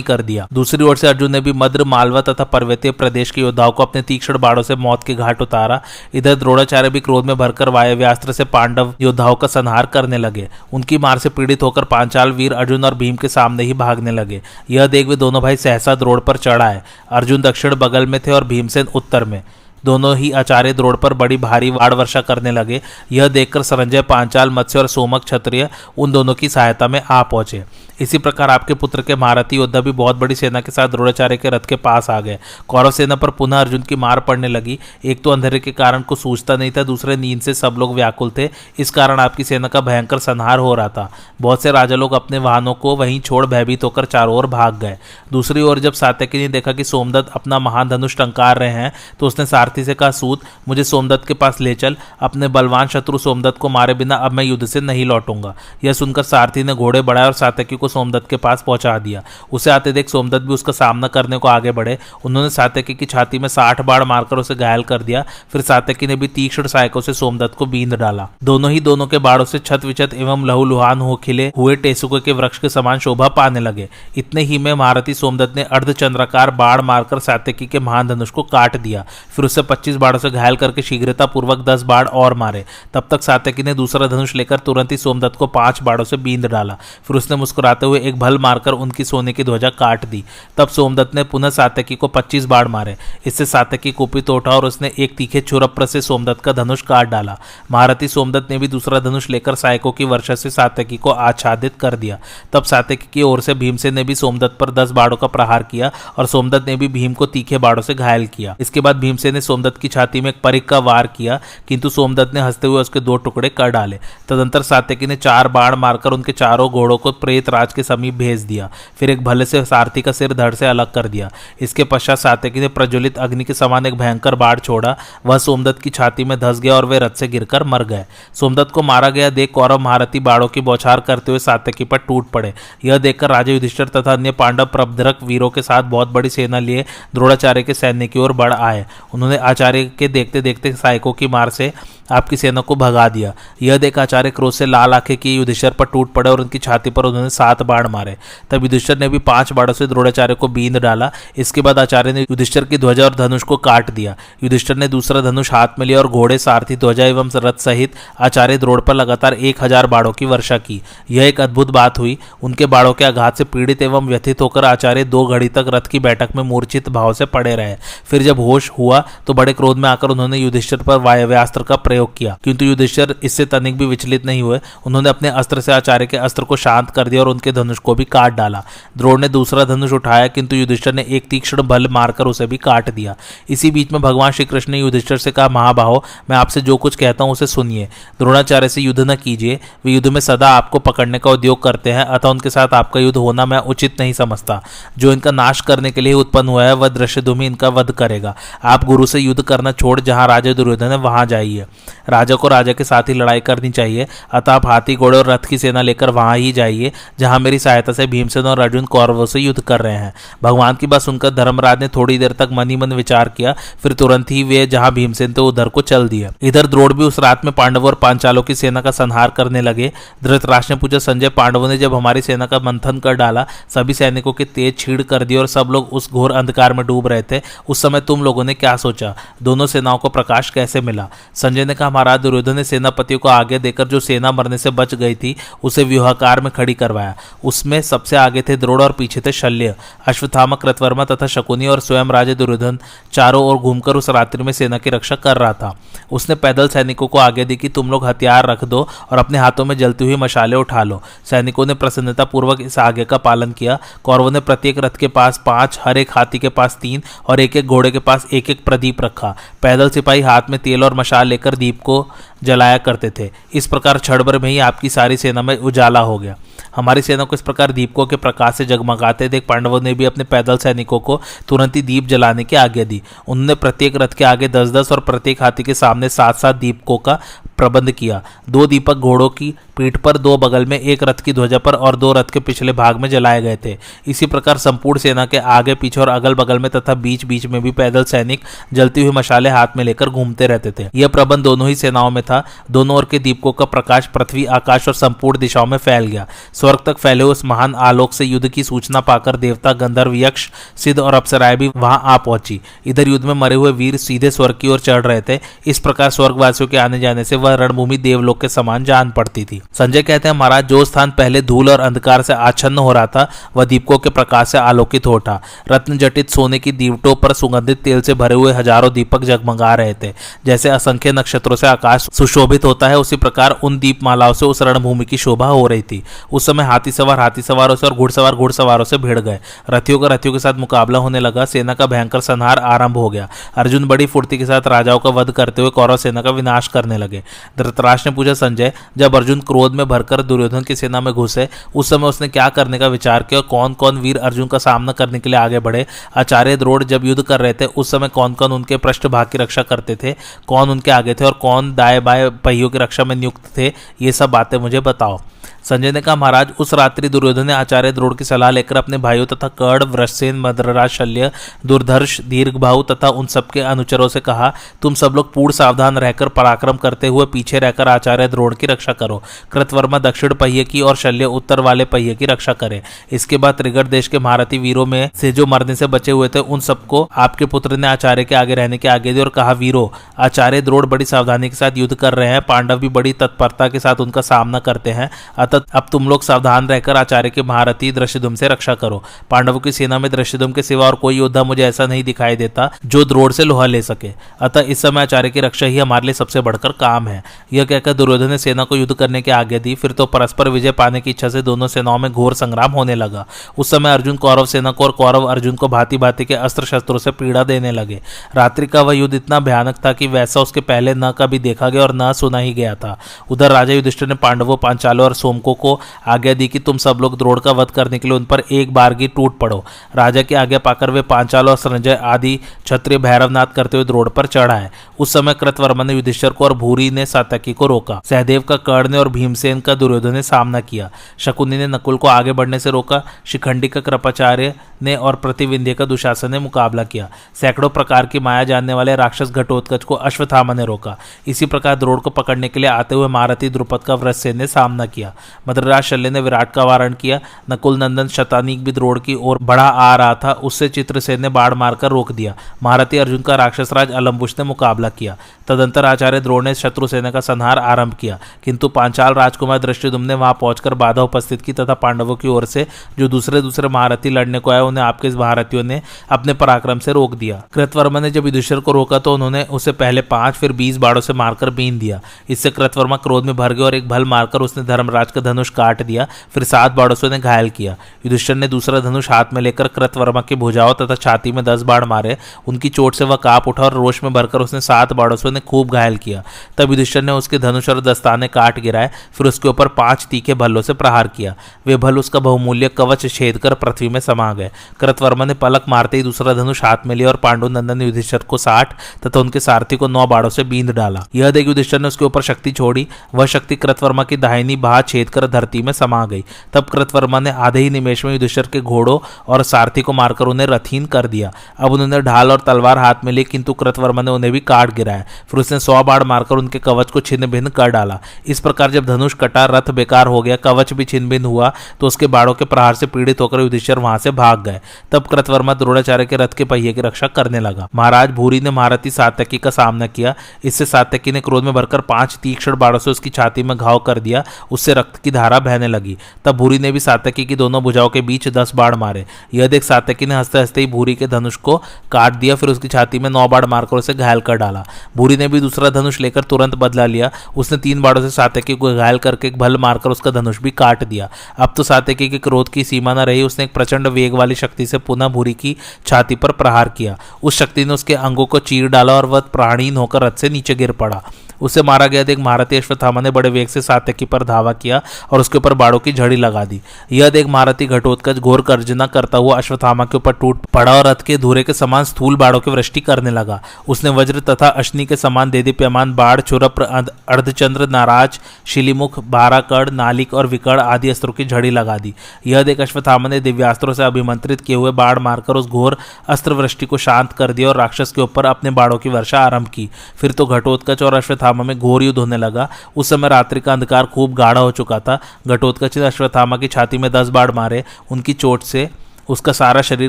कर दिया। दूसरी ओर से अर्जुन ने भी मद्र, मालवा तथा पर्वतीय प्रदेश के योद्धाओं को अपने तीक्ष्ण बाड़ों से मौत के घाट उतारा। इधर द्रोणाचार्य भी क्रोध में भरकर वायव्यास्त्र से पांडव योद्धाओं का संहार करने लगे। उनकी मार से पीड़ित होकर पांचाल वीर अर्जुन और भीम के सामने ही भागने लगे। यह देख वे दोनों भाई सहसा द्रोड़ पर चढ़ाए अर्जुन दक्षिण बगल में थे और भीमसेन उत्तर में। दोनों ही आचार्य द्रोड़ पर बड़ी भारी वाड़ वर्षा करने लगे। यह देखकर संजय पांचाल, मत्स्य और सोमक क्षत्रिय उन दोनों की सहायता में आ पहुँचे। इसी प्रकार आपके पुत्र के महारथी योद्धा भी बहुत बड़ी सेना के साथ द्रोणाचार्य के रथ के पास आ गए। कौरव सेना पर पुनः अर्जुन की मार पड़ने लगी। एक तो अंधेरे के कारण को सूझता नहीं था, दूसरे नींद से सब लोग व्याकुल थे। इस कारण आपकी सेना का भयंकर संहार हो रहा था। बहुत से राजा लोग अपने वाहनों को वहीं छोड़ भयभीत होकर चारों ओर भाग गए। दूसरी ओर जब सात्यकी ने देखा कि सोमदत्त अपना महान धनुष टंकार रहे हैं तो उसने सारथी से कहा, सूत, मुझे सोमदत्त के पास ले चल। अपने बलवान शत्रु सोमदत्त को मारे बिना अब मैं युद्ध से नहीं लौटूँगा। यह सुनकर सारथी ने घोड़े बढ़ाए और सात्यकी को सोमदत्त के पास पहुँचा दिया। उसे आते देख सोमदत्त भी उसका सामना करने को आगे बढ़े। उन्होंने सात्यकी की छाती में साठ बाढ़ मारकर उसे घायल कर दिया। फिर सात्यकी ने भी तीक्ष्ण सहायकों से सोमदत्त को बींद डाला। दोनों ही दोनों के बाड़ों से छत विचत एवं लहू लुहान हो खिले हुए टेसुके के वृक्ष के समान शोभा पाने लगे। इतने ही में महारथी सोमदत्त ने अर्धचंद्राकार बाढ़ मारकर सात्यकी के महान धनुष को काट दिया। फिर उसे पच्चीस बाढ़ों से घायल करके शीघ्रता पूर्वक दस बाढ़ और मारे। तब तक सातकी ने दूसरा धनुष लेकर तुरंत ही सोमदत्त को पाँच बाढ़ों से बींद डाला। फिर उसने मुस्कुराते हुए एक भल मारकर उनकी सोने की ध्वजा काट दी। तब सोमदत्त ने पुनः सातकी को पच्चीस बाढ़ मारे। इससे सात्यकी कुपित उठा और उसने एक तीखे छुरप्र से सोमदत्त का धनुष काट डाला। महारथी सोमदत्त ने भी दूसरा धनुष लेकर सायकों की वर्षा से सात्यकी को आच्छादित कर दिया। तब सात्यकी की ओर से भीमसेन ने भी सोमदत्त पर दस बाढ़ों का प्रहार किया और सोमदत्त ने भी भीम को तीखे बाढ़ों से घायल किया। इसके बाद भीमसेन ने सोमदत्त की छाती में एक परिक का वार किया, किंतु सोमदत्त ने हँसते हुए उसके दो टुकड़े कर डाले। तदंतर सातकी ने चार बाढ़ मारकर उनके चारों घोड़ों को प्रेत राज के समीप भेज दिया। फिर एक भले से सारथी का सिर धड़ से अलग कर दिया। इसके पश्चात सात्यकी ने प्रज्वलित अग्नि के समान एक भयंकर बाढ़ छोड़ा। वह सोमदत्त की छाती में धस गया और वे रथ से गिरकर मर गए। सोमदत्त को मारा गया देख कौरव महारथी बाड़ों की बौछार करते हुए सात्यकी पर टूट पड़े। यह देखकर राजा युधिष्ठर तथा अन्य पांडव प्रबधरक वीरों के साथ बहुत बड़ी सेना लिए द्रोणाचार्य के सैन्य की ओर बढ़ आए। उन्होंने आचार्य के देखते देखते सहायकों की मार से आपकी सेना को भगा दिया। यह देख आचार्य क्रोध से लाल आँखें की युधिष्ठर पर टूट पड़े और उनकी छाती पर उन्होंने सात बाढ़ मारे। तब युधिष्ठर ने भी पाँच बाढ़ों से द्रोणाचार्य को बींद डाला। इसके बाद आचार्य ने युधिष्ठर की ध्वजा और धनुष को काट दिया। युधिष्ठर ने दूसरा धनुष हाथ में लिया और घोड़े, सारथी, ध्वजा एवं रथ सहित आचार्य द्रोड़ पर लगातार एक हज़ार बाढ़ों की वर्षा की। यह एक अद्भुत बात हुई। उनके बाढ़ों के आघात से पीड़ित एवं व्यथित होकर आचार्य दो घड़ी तक रथ की बैठक में मूर्छित भाव से पड़े रहे। फिर जब होश हुआ तो बड़े क्रोध में आकर उन्होंने युधिष्ठिर पर वायव्यास्त्र का प्रयोग किया। किंतु युधिष्ठिर इससे तनिक भी विचलित नहीं हुए। उन्होंने अपने अस्त्र से आचार्य के अस्त्र को शांत कर दिया और उनके धनुष को भी काट डाला। द्रोण ने दूसरा धनुष उठाया, किंतु युधिष्ठिर ने एक तीक्ष्ण बल मारकर उसे भी काट दिया। इसी बीच में भगवान श्री कृष्ण ने युधिष्ठिर से कहा, महाबाहो, मैं आपसे जो कुछ कहता हूँ उसे सुनिए। द्रोणाचार्य से युद्ध न कीजिए, वे युद्ध में सदा आपको पकड़ने का उद्योग करते हैं, अतः उनके साथ आपका युद्ध होना मैं उचित नहीं समझता। जो इनका नाश करने के लिए उत्पन्न हुआ है, वह दृश्य धूमि इनका वध करेगा। आप गुरु से युद्ध करना छोड़, जहाँ राजा दुर्योधन है, वहाँ जाइए। राजा को राजा के साथ ही लड़ाई करनी चाहिए, अतः आप हाथी, घोड़े और रथ की सेना लेकर वहाँ ही जाइए, जहाँ मेरी सहायता से भीमसेन और अर्जुन कौरवों से युद्ध कर रहे हैं। भगवान की बात सुनकर धर्मराज ने थोड़ी देर तक मनी मन विचार किया, फिर तुरंत ही वे जहाँ भीमसेन थे उधर को चल दिया इधर द्रोड़ भी उस रात में पांडव और पांचालों की सेना का संहार करने लगे। धृतराष्ट्र ने पूछा, संजय, पांडवों ने जब हमारी सेना का मंथन कर डाला, सभी सैनिकों के तेज छीड़ कर दिए और सब लोग उस घोर अंधकार में डूब रहे थे, उस समय तुम लोगों ने क्या सोचा? दोनों सेनाओं को प्रकाश कैसे मिला? संजय ने कहा, महाराज दुर्योधन ने सेनापतियों को आगे देकर जो सेना मरने से बच गई थी, उसे व्यूहाकार में खड़ी करवाया। उसमें सबसे आगे थे द्रोड़ और पीछे थे शल्य। अश्वत्थामा कृतवर्मा तथा शकुनी और स्वयं राजे दुर्योधन चारों ओर घूमकर उस रात्रि में सेना की रक्षा कर रहा था। उसने पैदल सैनिकों को आगे दी कि तुम लोग हथियार रख दो और अपने हाथों में जलती हुई मशाले उठा लो। सैनिकों ने प्रसन्नता पूर्वक इस आगे का पालन किया। कौरवों ने प्रत्येक रथ के पास पाँच, हर एक हाथी के पास तीन और एक एक घोड़े के पास एक एक प्रदीप रखा। पैदल सिपाही हाथ में तेल और मशाल लेकर दीप को जलाया करते थे। इस प्रकार क्षणभर में ही आपकी सारी सेना में उजाला हो गया। हमारी सेना को इस प्रकार दीपकों के प्रकाश से जगमगाते देख पांडवों ने भी अपने पैदल सैनिकों को तुरंत ही दीप जलाने की आज्ञा दी। उन्होंने प्रत्येक रथ के आगे दस दस और प्रत्येक हाथी के सामने सात सात दीपकों का प्रबंध किया। दो दीपक घोड़ों की पीठ पर, दो बगल में, एक रथ की ध्वजा पर और दो रथ के पिछले भाग में जलाए गए थे। इसी प्रकार संपूर्ण सेना के आगे, पीछे और अगल बगल में तथा बीच बीच में भी पैदल सैनिक जलती हुई मशाले हाथ में लेकर घूमते रहते थे। यह प्रबंध दोनों ही सेनाओं में था। दोनों ओर के दीपकों का प्रकाश पृथ्वी, आकाश और संपूर्ण दिशाओं में फैल गया। स्वर्ग तक फैले उस महान आलोक से युद्ध की सूचना पाकर देवता गंधर्व यक्ष, सिद्ध और अप्सराएँ भी वहाँ आ पहुँची। इधर युद्ध में मरे हुए वीर सीधे स्वर्ग की ओर चढ़ रहे थे। इस प्रकार स्वर्गवासियों के आने जाने से वह वह रणभूमि देवलोक के समान जान पड़ती थी। संजय कहते हैं, महाराज, जो स्थान पहले धूल और अंधकार से आच्छन्न हो रहा था, वह दीपकों के प्रकाश से आलोकित हो उठा रत्न जटित सोने की दीवटों पर सुगंधित तेल से भरे हुए हज़ारों दीपक जगमगा रहे थे। जैसे असंख्य नक्षत्रों से आकाश सुशोभित होता है, उसी प्रकार उन दीप मालाओं से उस रणभूमि की शोभा हो रही थी। उस समय हाथी सवार हाथी सवारों से और घुड़सवार घुड़सवारों से भिड़ गए। रथियों का रथियों के साथ मुकाबला होने लगा, सेना का भयंकर संहार आरंभ हो गया। अर्जुन बड़ी फुर्ती के साथ राजाओं का वध करते हुए कौरव सेना का विनाश करने लगे। धृतराष्ट्र ने पूछा, संजय, जब अर्जुन क्रोध में भरकर दुर्योधन की सेना में घुसे, उस समय उसने क्या करने का विचार किया? कौन कौन वीर अर्जुन का सामना करने के लिए आगे बढ़े? आचार्य द्रोड़ जब युद्ध कर रहे थे, उस समय कौन कौन उनके पृष्ठभाग की रक्षा करते थे? कौन उनके आगे थे और कौन दाए बाएँ पहियों की रक्षा में नियुक्त थे? ये सब बातें मुझे बताओ। संजय ने कहा, महाराज, उस रात्रि दुर्योधन ने आचार्य द्रोड़ की सलाह लेकर अपने भाइयों तथा कर्ण वृषसेन मद्रराज शल्य दुर्धर्ष दीर्घभाऊ तथा उन सबके अनुचरों से कहा, तुम सब लोग पूर्ण सावधान रहकर पराक्रम करते हुए पीछे रहकर आचार्य द्रोड़ की रक्षा करो। कृतवर्मा दक्षिण पहिए की और शल्य उत्तर वाले पहिए की रक्षा करे। इसके बाद त्रिगढ़ देश के महारथी वीरों में से जो मरने से बचे हुए थे, उन सबको आपके पुत्र ने आचार्य के आगे रहने के आगे दी और कहा, वीरो, आचार्य द्रोड़ बड़ी सावधानी के साथ युद्ध कर रहे हैं। पांडव भी बड़ी तत्परता के साथ उनका सामना करते हैं। अतः अब तुम लोग सावधान रहकर आचार्य के महारथी दृश्यधुम से रक्षा करो। पांडवों की सेना में दृश्यधुम के सिवा और कोई योद्धा मुझे ऐसा नहीं दिखाई देता जो द्रोड़ से लोहा ले सके। अतः इस समय आचार्य की रक्षा ही हमारे लिए सबसे बढ़कर काम है। यह कहकर दुर्योधन ने सेना को युद्ध करने की आज्ञा दी, फिर तो परस्पर विजय पाने की इच्छा से दोनों सेनाओं में घोर संग्राम होने लगा। उस समय अर्जुन कौरव सेना को और कौरव अर्जुन को भांति भांति के अस्त्र शस्त्रों से पीड़ा देने लगे। रात्रि का वह युद्ध इतना भयानक था कि वैसा उसके पहले न कभी देखा गया और न सुना ही गया था। उधर राजा युधिष्ठिर ने पांडवों, पांचालों और सोमकों को आज्ञा दी कि तुम सब लोग द्रोड़ का वध करने के लिए उन पर एक बार की टूट पड़ो। राजा की आज्ञा पाकर वे पांचालों और संजय आदि क्षत्रिय भैरवनाथ करते हुए द्रोड़ पर चढ़ा है उस समय कृतवर्मा ने युधिष्ठर को और भूरी ने सातकी को रोका। सहदेव का कर्ण ने और भीमसेन का दुर्योधन ने सामना किया। शकुनी ने नकुल को आगे बढ़ने से रोका। शिखंडी का कृपाचार्य ने और प्रतिविंध्य का दुशासन ने मुकाबला किया। सैकड़ों प्रकार की माया जानने वाले राक्षस घटोत्कच को अश्वथामा ने रोका। इसी प्रकार द्रोड़ को पकड़ने के लिए आते हुए महारथी द्रुपद का वृषसेन ने सामना किया। मद्रराज शल्य ने विराट का वारण किया। नकुल नंदन शतानीक भी द्रोड़ की ओर बढ़ा आ रहा था। उससे चित्रसेन ने बाढ़ मारकर रोक दिया। महारथी अर्जुन का राक्षसराज अलम्बुश ने मुकाबला किया। तदंतर आचार्य द्रोण ने शत्रु सेना का संहार आरंभ किया। किंतु पांचाल राजकुमार दृष्टिदुम ने वहाँ पहुंचकर बाधा उपस्थित की तथा पांडवों की ओर से जो दूसरे दूसरे महारथी लड़ने को आए, उन्हें आपके महारथियों ने अपने पराक्रम से रोक दिया। कृतवर्मा ने जब युधिष्ठर को रोका तो उन्होंने उसे पहले पाँच, फिर बीस बाड़ों से मारकर बीन दिया। इससे कृतवर्मा क्रोध में भर गया और एक भल मारकर उसने धर्मराज का धनुष काट दिया, फिर सात बाड़ों से उन्हें घायल किया। युधिष्ठर ने दूसरा धनुष हाथ में लेकर कृतवर्मा की भुजाओं तथा छाती में दस बाढ़ मारे। उनकी चोट से वह काप उठा और रोष में भरकर उसने सात बाड़ों से उन्हें खूब घायल किया। तब युधिष्ठर ने उसके धनुष और दस्ताने काट गिराए, फिर उसके ऊपर पाँच तीखे भल्लों से प्रहार किया। वे भल उसका बहुमूल्य कवच छेद कर पृथ्वी में समा गए। कृतवर्मा ने पलक मारते ही दूसरा धनुष हाथ में लिया और पांडु नंदन ने युधिष्ठर को साठ तथा उनके सारथी को नौ बाड़ों से बींद डाला। यह देख युधिष्ठर ने उसके ऊपर शक्ति छोड़ी। वह शक्ति कृतवर्मा की दाहिनी बाह छेद कर धरती में समा गई। तब कृतवर्मा ने आधे ही निमेश में युधिष्ठर के घोड़ों और सारथी को मारकर उन्हें रथीन कर दिया। अब उन्होंने ढाल और तलवार हाथ में ली, किंतु कृतवर्मा ने उन्हें भी काट गिराया। फिर उसने सौ बाढ़ मारकर उनके कवच को छिन्न भिन्न कर डाला। इस प्रकार जब धनुष कटा रथ बेकार हो गया, कवच भी छिन्न भिन्न हुआ तो उसके बाड़ों के प्रहार से पीड़ित होकर युधिष्ठर वहाँ से भाग गए। तब कृतवर्मा द्रोणाचार्य के रथ के पहिए की रक्षा करने लगा। महाराज भूरी ने महारथी सातकी का सामना किया। इससे सात्यकी ने क्रोध में भरकर पाँच तीक्ष्ण बाड़ों से उसकी छाती में घाव कर दिया। उससे रक्त की धारा बहने लगी। तब भूरी ने भी सातकी की दोनों भुजाओं के बीच दस बाढ़ मारे। यह देख सातकी ने हँसते हँसते ही भूरी के धनुष को काट दिया। फिर उसकी छाती में नौ बाढ़ मारकर उसे घायल कर डाला। भूरी ने भी दूसरा धनुष लेकर तुरंत बदला लिया। उसने तीन बाड़ों से सातकी को घायल करके भल मारकर उसका धनुष भी काट दिया। अब तो सातकी के क्रोध की सीमा न रही, उसने एक प्रचंड वेग वाली शक्ति से पुनः भूरी की छाती पर प्रहार किया। उस शक्ति ने उसके अंगों को चीर डाला और वह प्राणहीन होकर रथ से नीचे गिर पड़ा। उसे मारा गया देख महारथी अश्वत्थामा ने बड़े वेग से सात्यकी पर धावा किया और उसके ऊपर बाड़ों की झड़ी लगा दी। यह देख महारथी घटोत्कच घोर गर्जना करता हुआ अश्वत्थामा के ऊपर टूट पड़ा और रथ के धूरे के समान स्थूल बाड़ों की वृष्टि करने लगा। उसने वज्र तथा अश्नि के समान देदीप्यमान बाढ़, चुरप अर्धचंद्र, नाराज़, शिलीमुख, बाराकड़, नालिक और विकड़ आदि अस्त्रों की झड़ी लगा दी। यह देख अश्वत्थामा ने दिव्यास्त्रों से अभिमंत्रित किए हुए बाढ़ मारकर उस घोर अस्त्र वृष्टि को शांत कर दिया और राक्षस के ऊपर अपने बाड़ों की वर्षा आरंभ की। फिर तो घटोत्कच और अश्वत्थामा में घोर युद्ध होने लगा। उस समय रात्रि का अंधकार खूब गाढ़ा हो चुका था। घटोत्कच ने अश्वत्थामा की छाती में दस बाढ़ मारे। उनकी चोट से उसका सारा शरीर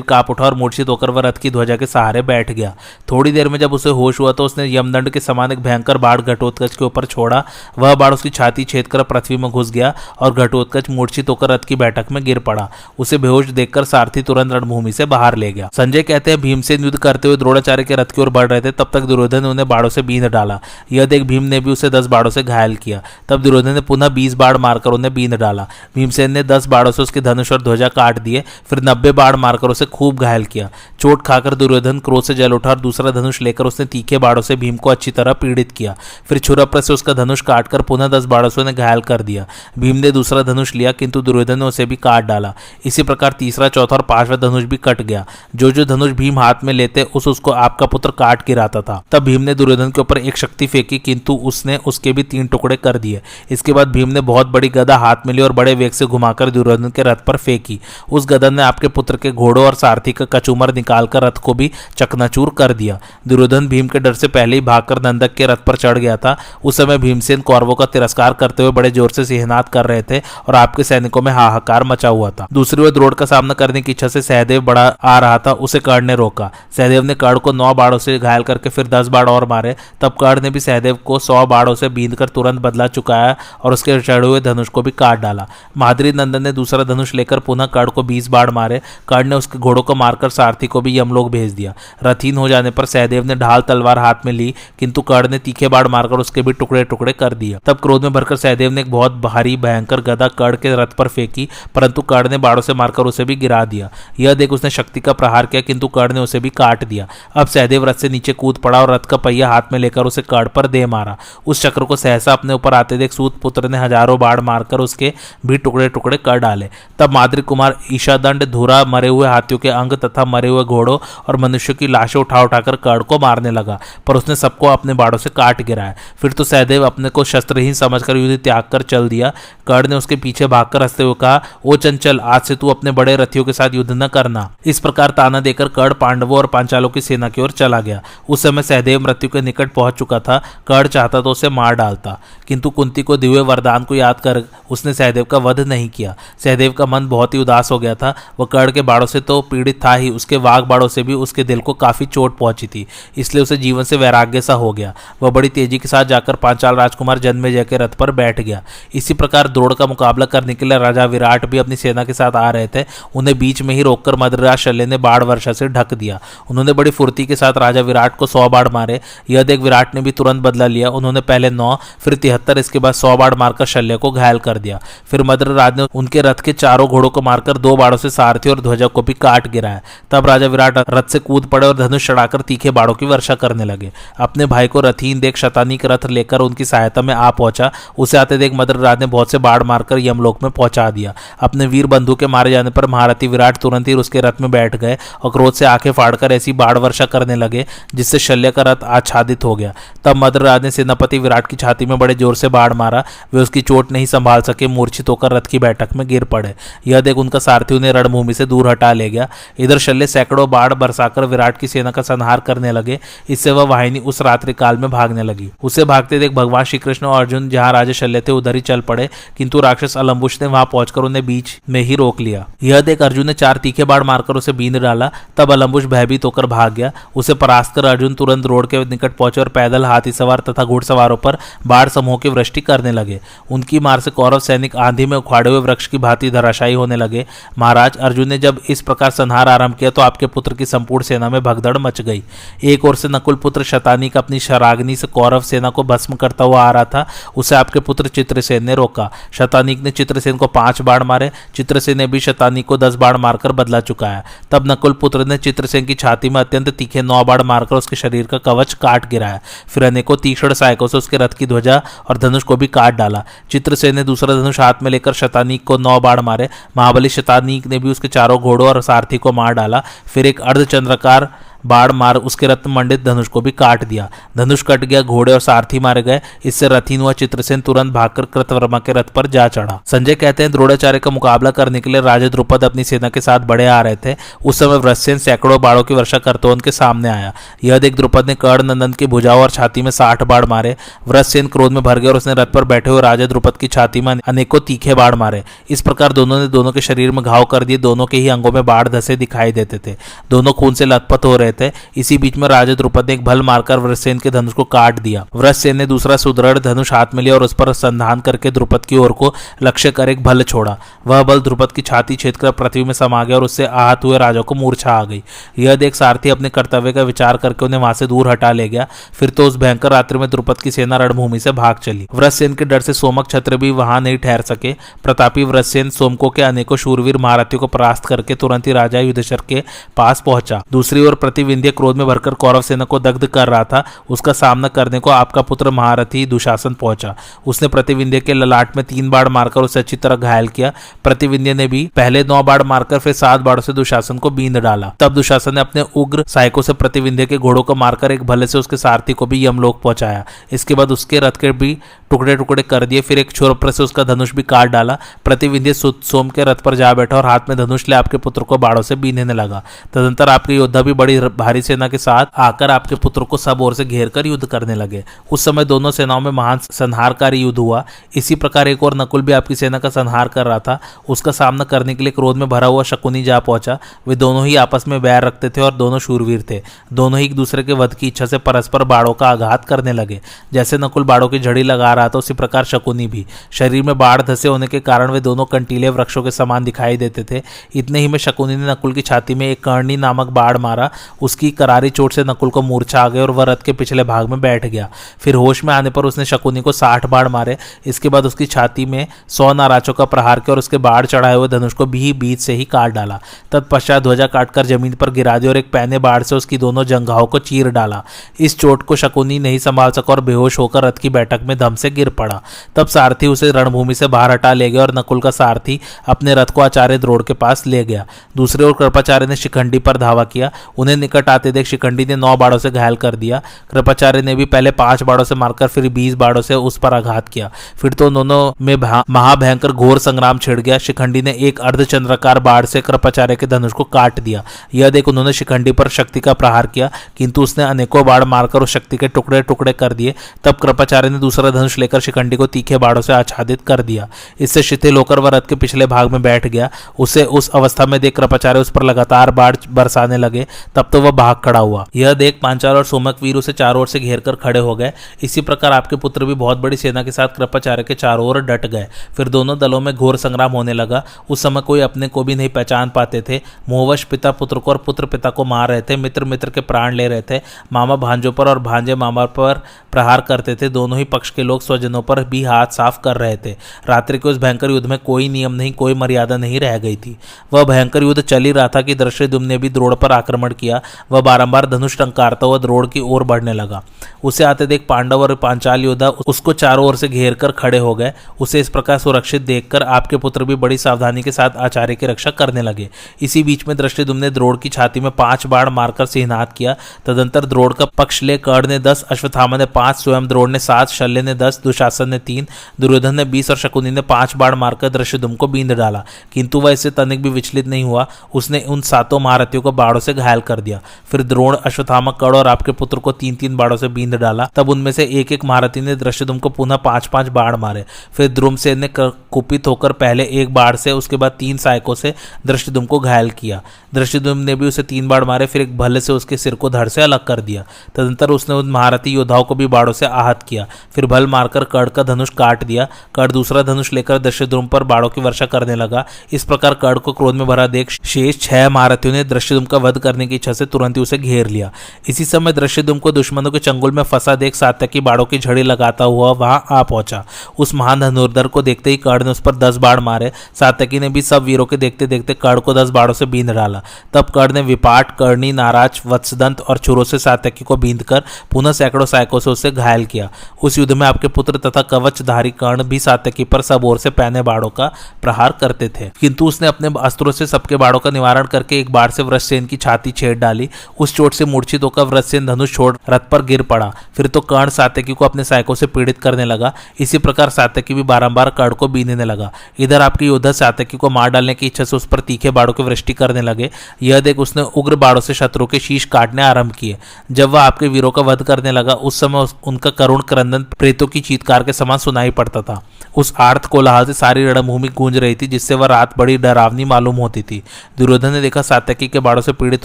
काँप उठा और मूर्छित होकर वह रथ की ध्वजा के सहारे बैठ गया। थोड़ी देर में जब उसे होश हुआ तो उसने यमदंड के समान एक भयंकर बाढ़ घटोत्कच के ऊपर छोड़ा। वह बाढ़ उसकी छाती छेद कर पृथ्वी में घुस गया और घटोत्कच मूर्छित होकर रथ की बैठक में गिर पड़ा। उसे बेहोश देखकर सारथी तुरंत रणभूमि से बाहर ले गया। संजय कहते हैं, भीमसेन युद्ध करते हुए द्रोणाचार्य के रथ की ओर बढ़ रहे थे, तब तक दुर्योधन ने उन्हें बाड़ों से बींद डाला। यह देख भीम ने भी उसे दस बाड़ों से घायल किया। तब दुर्योधन ने पुनः बीस बाढ़ मारकर उन्हें बींद डाला। भीमसेन ने दस बाड़ों से उसके धनुष और ध्वजा काट दिए। फिर नब्बे बाढ़ मारकर उसे खूब घायल किया। चोट खाकर दुर्योधन क्रोध से जल उठा और दूसरा धनुष लेकर उसने तीखे बाड़ों से भीम को अच्छी तरह पीड़ित किया। फिर छुरप्र से उसका धनुष काटकर पुनः दस बाड़ों से उन्हें घायल कर दिया। भीम ने दूसरा धनुष लिया, किंतु दुर्योधन ने उसे भी काट डाला। इसी प्रकार तीसरा, चौथा और पांचवा धनुष भी कट गया। जो जो धनुष भीम हाथ में लेते, उस उसको आपका पुत्र काट गिराता था। तब भीम ने दुर्योधन के ऊपर एक शक्ति फेंकी, किंतु उसने उसके भी तीन टुकड़े कर दिए। इसके बाद भीम ने बहुत बड़ी गदा हाथ में ली और बड़े वेग से घुमाकर दुर्योधन के रथ पर फेंकी। उस गदा ने आपके पुत्र के घोड़ों और सारथी का कचूमर निकालकर रथ को भी चकनाचूर कर दिया। दुर्योधन भीम के डर से पहले ही भागकर नंदक के रथ पर चढ़ गया था। उस समय भीमसेन कौरवों का तिरस्कार करते हुए बड़े ज़ोर से सिहनात कर रहे थे और आपके सैनिकों में हाहाकार मचा हुआ था। दूसरी ओर द्रोड़ का सामना करने की इच्छा से सहदेव बड़ा आ रहा था, उसे कर्ण ने रोका। सहदेव ने कर्ण को नौ बाड़ों से घायल करके फिर दस बाढ़ और मारे। तब कर्ण ने भी सहदेव को सौ बाड़ों से बींद तुरंत बदला चुकाया और उसके चढ़े हुए धनुष को भी काट डाला। माधुरी नंदन ने दूसरा धनुष लेकर पुनः कर्ण को बीस बाढ़ मारे। कर्ण ने उसके घोड़ों को मारकर सारथी को भी यमलोक भेज दिया। रथीन हो जाने पर सहदेव ने ढाल तलवार हाथ में ली, किंतु कर्ण ने तीखे बाढ़ मारकर उसके भी टुकड़े टुकड़े कर दिया तब क्रोध में भरकर सहदेव ने एक बहुत भारी, भयंकर गदा कर्ण के रथ पर फेंकी, परंतु कर्ण ने बाड़ों से मारकर उसे भी गिरा दिया। यह देख उसने शक्ति का प्रहार किया, किंतु कर्ण ने उसे भी काट दिया। अब सहदेव रथ से नीचे कूद पड़ा और रथ का पहिया हाथ में लेकर उसे कर्ण पर दे मारा। उस चक्र को सहसा अपने ऊपर आते देख सूत पुत्र ने हज़ारों बाढ़ मारकर उसके भी टुकड़े टुकड़े कर डाले। तब माद्री कुमार ईशादंड धुरा मरे हुए हाथियों के अंग तथा मरे हुए घोड़ों और मनुष्य की लाशें उठा उठाकर कर्ण को मारने लगा, पर उसने सबको अपने बाड़ों से काट गिराया। फिर तो सहदेव अपने को शस्त्रहीन समझकर युद्ध त्याग कर चल दिया। कर्ण ने उसके पीछे भागकर हँसते हुए कहा, ओ चंचल, आज से तू अपने बड़े रथियों के साथ युद्ध न करना। इस प्रकार ताना देकर कर्ण पांडवों और पांचालों की सेना की ओर चला गया। उस समय सहदेव मृत्यु के निकट पहुँच चुका था। कर्ण चाहता तो उसे मार डालता, किंतु कुंती को दिव्य वरदान को याद कर उसने सहदेव का वध नहीं किया। सहदेव का मन बहुत ही उदास हो गया था। वह कर्ण के बाड़ों से तो पीड़ित था ही, उसके वाघ बाड़ों से भी उसके दिल को काफ़ी चोट पहुँची थी, इसलिए उसे जीवन से वैराग्य सा हो गया। वह बड़ी तेज़ी के साथ जाकर पांचाल राजकुमार जन्मे जय के रथ पर बैठ गया। इसी प्रकार द्रोड़ का मुकाबला करने के लिए राजा विराट भी अपनी सेना के साथ आ रहे थे, उन्हें बीच में ही रोककर मद्रराज शल्य ने बाढ़ वर्षा से ढक दिया। उन्होंने बड़ी फुर्ती के साथ राजा विराट को सौ बाढ़ मारे। यह देख विराट ने भी तुरंत बदला लिया। उन्होंने पहले नौ, फिर तिहत्तर, इसके बाद सौ बाढ़ मारकर शल्य को घायल कर दिया। फिर मद्रराज ने उनके रथ के चारों घोड़ों को मारकर दो बाढ़ों से सारथी और ध्वजा को भी काट गिराया तब राजा विराट रथ से कूद पड़े और धनुष चढ़ाकर तीखे बाड़ों की वर्षा करने लगे। अपने भाई को रथीन देख शतानी के रथ लेकर उनकी सहायता में आ पहुँचा। उसे आते देख मद्रराज ने बहुत से बाढ़ मारकर यमलोक में पहुँचा दिया। अपने वीर बंधु के मारे जाने पर महारथी विराट तुरंत ही उसके रथ में बैठ गए और क्रोध से आँखें फाड़कर ऐसी बाढ़ वर्षा करने लगे, जिससे शल्य का रथ आच्छादित हो गया। तब मद्रराज ने सेनापति विराट की छाती में बड़े ज़ोर से बाढ़ मारा। वे उसकी चोट नहीं संभाल सके, मूर्छित होकर रथ की बैठक में गिर पड़े। यह देख उनका सारथी उन्हें रणभूमि से दूर हटा ले गया। इधर शल्य सैकड़ों बाढ़ बरसाकर विराट की सेना का संहार करने लगे। इससे वह वाहिनी उस रात्रि काल में भागने लगी। उसे भागते देख भगवान श्री कृष्ण और अर्जुन जहाँ राजा शल्य थे, उधर ही चल पड़े। किंतु राक्षस अलम्बुश ने वहाँ पहुंचकर उन्हें बीच में ही रोक लिया। यह देख अर्जुन ने चार तीखे बाढ़ मारकर उसे बींद डाला। तब अलम्बुश भयभीत होकर भाग गया। उसे परास्त कर अर्जुन तुरंत रोड के निकट पहुँचे और पैदल हाथी सवार तथा घुड़सवारों पर बाढ़ समूह की वृष्टि करने लगे। उनकी मार से कौरव सैनिक आंधी में उखाड़े हुए वृक्ष की भांति धराशायी होने लगे। महाराज अर्जुन ने जब इस प्रकार संहार आरंभ किया तो आपके पुत्र की संपूर्ण सेना में भगदड़ मच गई। एक ओर से नकुल पुत्र शतानिक अपनी शराग्नि से कौरव सेना को भस्म करता हुआ आ रहा था, उसे आपके पुत्र चित्रसेन ने रोका। शतानिक ने चित्रसेन को पाँच बाढ़ मारे, चित्रसेन ने भी शतानिक को दस बाढ़ मारकर बदला चुकाया। तब नकुल पुत्र ने चित्रसेन की छाती में अत्यंत तीखे नौ बाढ़ मारकर उसके शरीर का कवच काट गिराया। फिर अनेकों तीक्ष्ण सहायकों से उसके रथ की ध्वजा और धनुष को भी काट डाला। चित्रसेन ने दूसरा धनुष हाथ में लेकर शतानिक को नौ बाढ़ मारे। महाबली शतानिक ने भी उसके चारों घोड़ों और सारथी को मार डाला। फिर एक अर्धचंद्रकार बाढ़ मार, उसके रत्न मंडित धनुष को भी काट दिया। धनुष कट गया, घोड़े और सारथी मारे गए। इससे रथीन हुआ चित्रसेन तुरंत भागकर कृतवर्मा के रथ पर जा चढ़ा। संजय कहते हैं, द्रोणाचार्य का मुकाबला करने के लिए राजा द्रुपद अपनी सेना के साथ बड़े आ रहे थे। उस समय वृषसेन सैकड़ों बाड़ों की वर्षा करते उनके सामने आया। यह देख द्रुपद ने कर्ण नंदन की भुजाओं और छाती में साठ बाढ़ मारे। वृषसेन क्रोध में भर गया और उसने रथ पर बैठे हुए राजा द्रुपद की छाती में अनेकों तीखे बाढ़ मारे। इस प्रकार दोनों ने दोनों के शरीर में घाव कर दिए। दोनों के ही अंगों में बाढ़ धसे दिखाई देते थे। दोनों खून से लथपथ हो रहे थे इसी बीच में राजा द्रुपद ने एक भल मारकर वृषसेन के धनुष को काट दिया। वृषसेन ने दूसरा सुदृढ़ धनुष हाथ में लिया और उस पर संधान करके द्रुपद की ओर को लक्ष्य कर एक भल छोड़ा। वह बल द्रुपद की छाती छेद कर पृथ्वी में समा गया और उससे आहत हुए राजा को मूर्छा आ गई। यह देख सारथी अपने कर्तव्य का विचार करके उन्हें वहाँ से दूर हटा ले गया। फिर तो उस भयंकर रात्रि में द्रुपद की सेना रणभूमि से भाग चली। वृषसेन के डर से सोमक छत्र भी वहाँ नहीं ठहर सके। प्रतापी वृषसेन सोमको के अनेकों शूरवीर महारथियों को परास्त करके तुरंत ही राजा युद्धशर के पास पहुँचा। दूसरी ओर प्रतिविंध्य क्रोध में भरकर कौरव सेना को दग्ध कर रहा था। उसका सामना करने को आपका पुत्र महारथी दुशासन पहुँचा। उसने प्रतिविंध्य के ललाट में तीन बाढ़ मारकर उसे अच्छी तरह घायल किया। प्रतिविंध्य ने भी पहले नौ बाढ़ मारकर फिर सात बाढ़ों से दुशासन को बींद डाला। तब दुशासन ने अपने उग्र सहायकों से प्रतिविंध्य के घोड़ों को मारकर एक भले से उसके सारथी को भी यमलोक पहुँचाया। इसके बाद उसके रथ के भी टुकड़े टुकड़े कर दिए। फिर एक छोर से उसका धनुष भी काट डाला। प्रतिविंध्य सोम के रथ पर जा बैठा और हाथ में धनुष ले आपके पुत्र को बाड़ों से बीनने लगा। तदंतर आपके योद्धा भी बड़ी भारी सेना के साथ आकर आपके पुत्र को सब ओर से घेर कर युद्ध करने लगे। उस समय दोनों सेनाओं में महान संहारकारी युद्ध हुआ। इसी प्रकार एक और नकुल भी आपकी सेना का संहार कर रहा था। उसका सामना करने के लिए क्रोध में भरा हुआ शकुनी जा पहुँचा। वे दोनों ही आपस में बैर रखते थे और दोनों शूरवीर थे। दोनों ही एक दूसरे के वध की इच्छा से परस्पर बाड़ों का आघात करने लगे। जैसे नकुल बाड़ों की झड़ी लगा रहा था, उसी प्रकार शकुनी भी। शरीर में बाढ़ धसे होने के कारण वे दोनों कंटीले वृक्षों के समान दिखाई देते थे। इतने ही में शकुनी ने नकुल की छाती में एक कर्णी नामक बाढ़ मारा। उसकी करारी चोट से नकुल को मूर्छा आ गई और वह रथ के पिछले भाग में बैठ गया। फिर होश में आने पर उसने शकुनी को साठ बाढ़ मारे। इसके बाद उसकी छाती में सौ नाराजों का प्रहार किया और उसके बाढ़ चढ़ाए हुए धनुष को भी बीच से ही काट डाला। तत्पश्चात ध्वजा काटकर ज़मीन पर गिरा दी और एक पैने बाढ़ से उसकी दोनों जंघाओं को चीर डाला। इस चोट को शकुनी नहीं संभाल सका और बेहोश होकर रथ की बैठक में धम से गिर पड़ा। तब सारथी उसे रणभूमि से बाहर हटा ले गया और नकुल का सारथी अपने रथ को आचार्य द्रोड़ के पास ले गया। दूसरे ओर कृपाचार्य ने शिखंडी पर धावा किया। उन्हें निकट आते देख शिखंडी ने नौ बाड़ों से घायल कर दिया। कृपाचार्य ने भी पहले पाँच बाड़ों से मारकर फिर बीस बाड़ों से उस पर आघात किया। फिर तो दोनों में महाभयंकर घोर संग्राम छिड़ गया। शिखंडी ने एक अर्धचंद्रकार बाढ़ से कृपाचार्य के धनुष को काट दिया। यह देख उन्होंने शिखंडी पर शक्ति का प्रहार किया, किंतु उसने अनेकों बाढ़ मारकर उस शक्ति के टुकड़े टुकड़े कर दिए। तब कृपाचार्य ने दूसरा धनुष लेकर शिखंडी को तीखे बाड़ों से आच्छादित कर दिया। इससे शिथिल होकर वह रथ के पिछले भाग में बैठ गया। उसे उस अवस्था में देख कृपाचार्य उस पर लगातार बाढ़ बरसाने लगे। तब तो वह भाग खड़ा हुआ। यह देख पांचाल और सोमक वीर उसे चारों ओर से घेर कर खड़े हो गए। इसी प्रकार आपके पुत्र भी बहुत बड़ी सेना के साथ कृपाचार्य के चारों ओर डट गए। फिर दोनों दलों में घोर संग्राम होने लगा। उस समय कोई अपने को भी नहीं पहचान पाते थे। मोहवश पिता पुत्र को और पुत्र पिता को मार रहे थे। मित्र मित्र के प्राण ले रहे थे। मामा भांजों पर और भांजे मामा पर प्रहार करते थे। दोनों ही पक्ष के लोग स्वजनों पर भी हाथ साफ़ कर रहे थे। रात्रि के उस भयंकर युद्ध में कोई नियम नहीं, कोई मर्यादा नहीं रह गई थी। वह भयंकर युद्ध चल ही रहा था कि दृश्यदुम ने भी द्रोड़ पर आक्रमण किया। वह बारंबार धनुष टंकारता हुआ द्रोड़ की ओर बढ़ने लगा। उसे आते देख पांडव और पांचाल योद्धा उसको चारों ओर से घेर कर खड़े हो गए। उसे इस प्रकार सुरक्षित देखकर आपके पुत्र भी बड़ी सावधानी के साथ आचार्य की रक्षा करने लगे। इसी बीच में दृष्टिदुम ने द्रोड़ की छाती में पाँच बाढ़ मारकर सिहनात किया। तदंतर द्रोड़ का पक्ष ले कर्ण ने दस, अश्वत्थामा ने पाँच, स्वयं द्रोड़ ने सात, शल्य ने दस, दुशासन ने तीन, दुर्योधन ने बीस और शकुनी ने पाँच बाढ़ मारकर दृश्यदुम को बींद डाला। किंतु वह इससे तनिक भी विचलित नहीं हुआ। उसने उन सातों महारथियों को बाढ़ों से घायल कर दिया। फिर द्रोण, अश्वत्थामा कड़ और आपके पुत्र को तीन तीन बाढ़ों से बींद डाला। तब उनमें से एक एक महारथी ने दृश्यदुम को पुनः पाँच पाँच बाढ़ मारे। फिर द्रुमसेन ने कुपित होकर पहले एक बाढ़ से, उसके बाद तीन सहायकों से दृष्टिदुम को घायल किया। दृष्टिदुम ने भी उसे तीन बाढ़ मारे, फिर एक भले से उसके सिर को धड़ से अलग कर दिया। तदंतर उसने उन महारथी योद्धाओं को भी बाढ़ों से आहत किया। फिर भल मारकर कड़ का धनुष काट दिया। कड़ दूसरा धनुष लेकर दृश्यद्रुम पर बाड़ों की वर्षा करने लगा। इस प्रकार कड़ को क्रोध में भरा देख शेष छह महारथियों ने दृश्यदुम का वध करने की इच्छा से तुरंत ही उसे घेर लिया। इसी समय दृश्यदुम को दुश्मनों के चंगुल में फंसा देख सात्यकी बाड़ों की झड़ी लगाता हुआ वहाँ आ पहुँचा। उस महान धनुर्धर को देखते ही कर्ण ने उस पर दस बाढ़ मारे। सात्यकी ने भी सब वीरों के देखते देखते कर्ण को दस बाड़ों से बींद डाला। तब कर्ण ने विपाट, कर्णी, नाराज़, वत्सदंत और छुरों से सात्यकी को बींद कर पुनः सैकड़ों सैकों से उसे घायल किया। उस युद्ध में आपके पुत्र तथा कवचधारी कर्ण भी सात्यकी पर सब ओर से पहने बाड़ों का प्रहार करते थे। किंतु उसने अपने अस्त्रों से सबके बाड़ों का निवारण करके एक बाढ़ से वृषसेन की छाती छेड़ डाली। डाली, उस चोट से मूर्छित होकर व्रतसेन धनुष छोड़ रथ पर गिर पड़ा। फिर तो कर्ण सात्यकी को अपने सहायकों से पीड़ित करने लगा। इसी प्रकार सात्यकी भी बारंबार कर्ण को बीनने लगा। इधर आपके योद्धा सात्यकी को मार डालने की इच्छा से उस पर तीखे बाड़ों की वृष्टि करने लगे। यह देख उसने उग्र बाड़ों से शत्रु के शीश काटने आरंभ किए। जब वह आपके वीरों का वध करने लगा, उस समय उनका करुण क्रंदन प्रेतों की चीतकार के समान सुनाई पड़ता था। उस आर्थ कोलाहल से सारी रणभूमि गूंज रही थी, जिससे वह रात बड़ी डरावनी मालूम होती थी। दुर्योधन ने देखा सात्यकी के बाड़ों से पीड़ित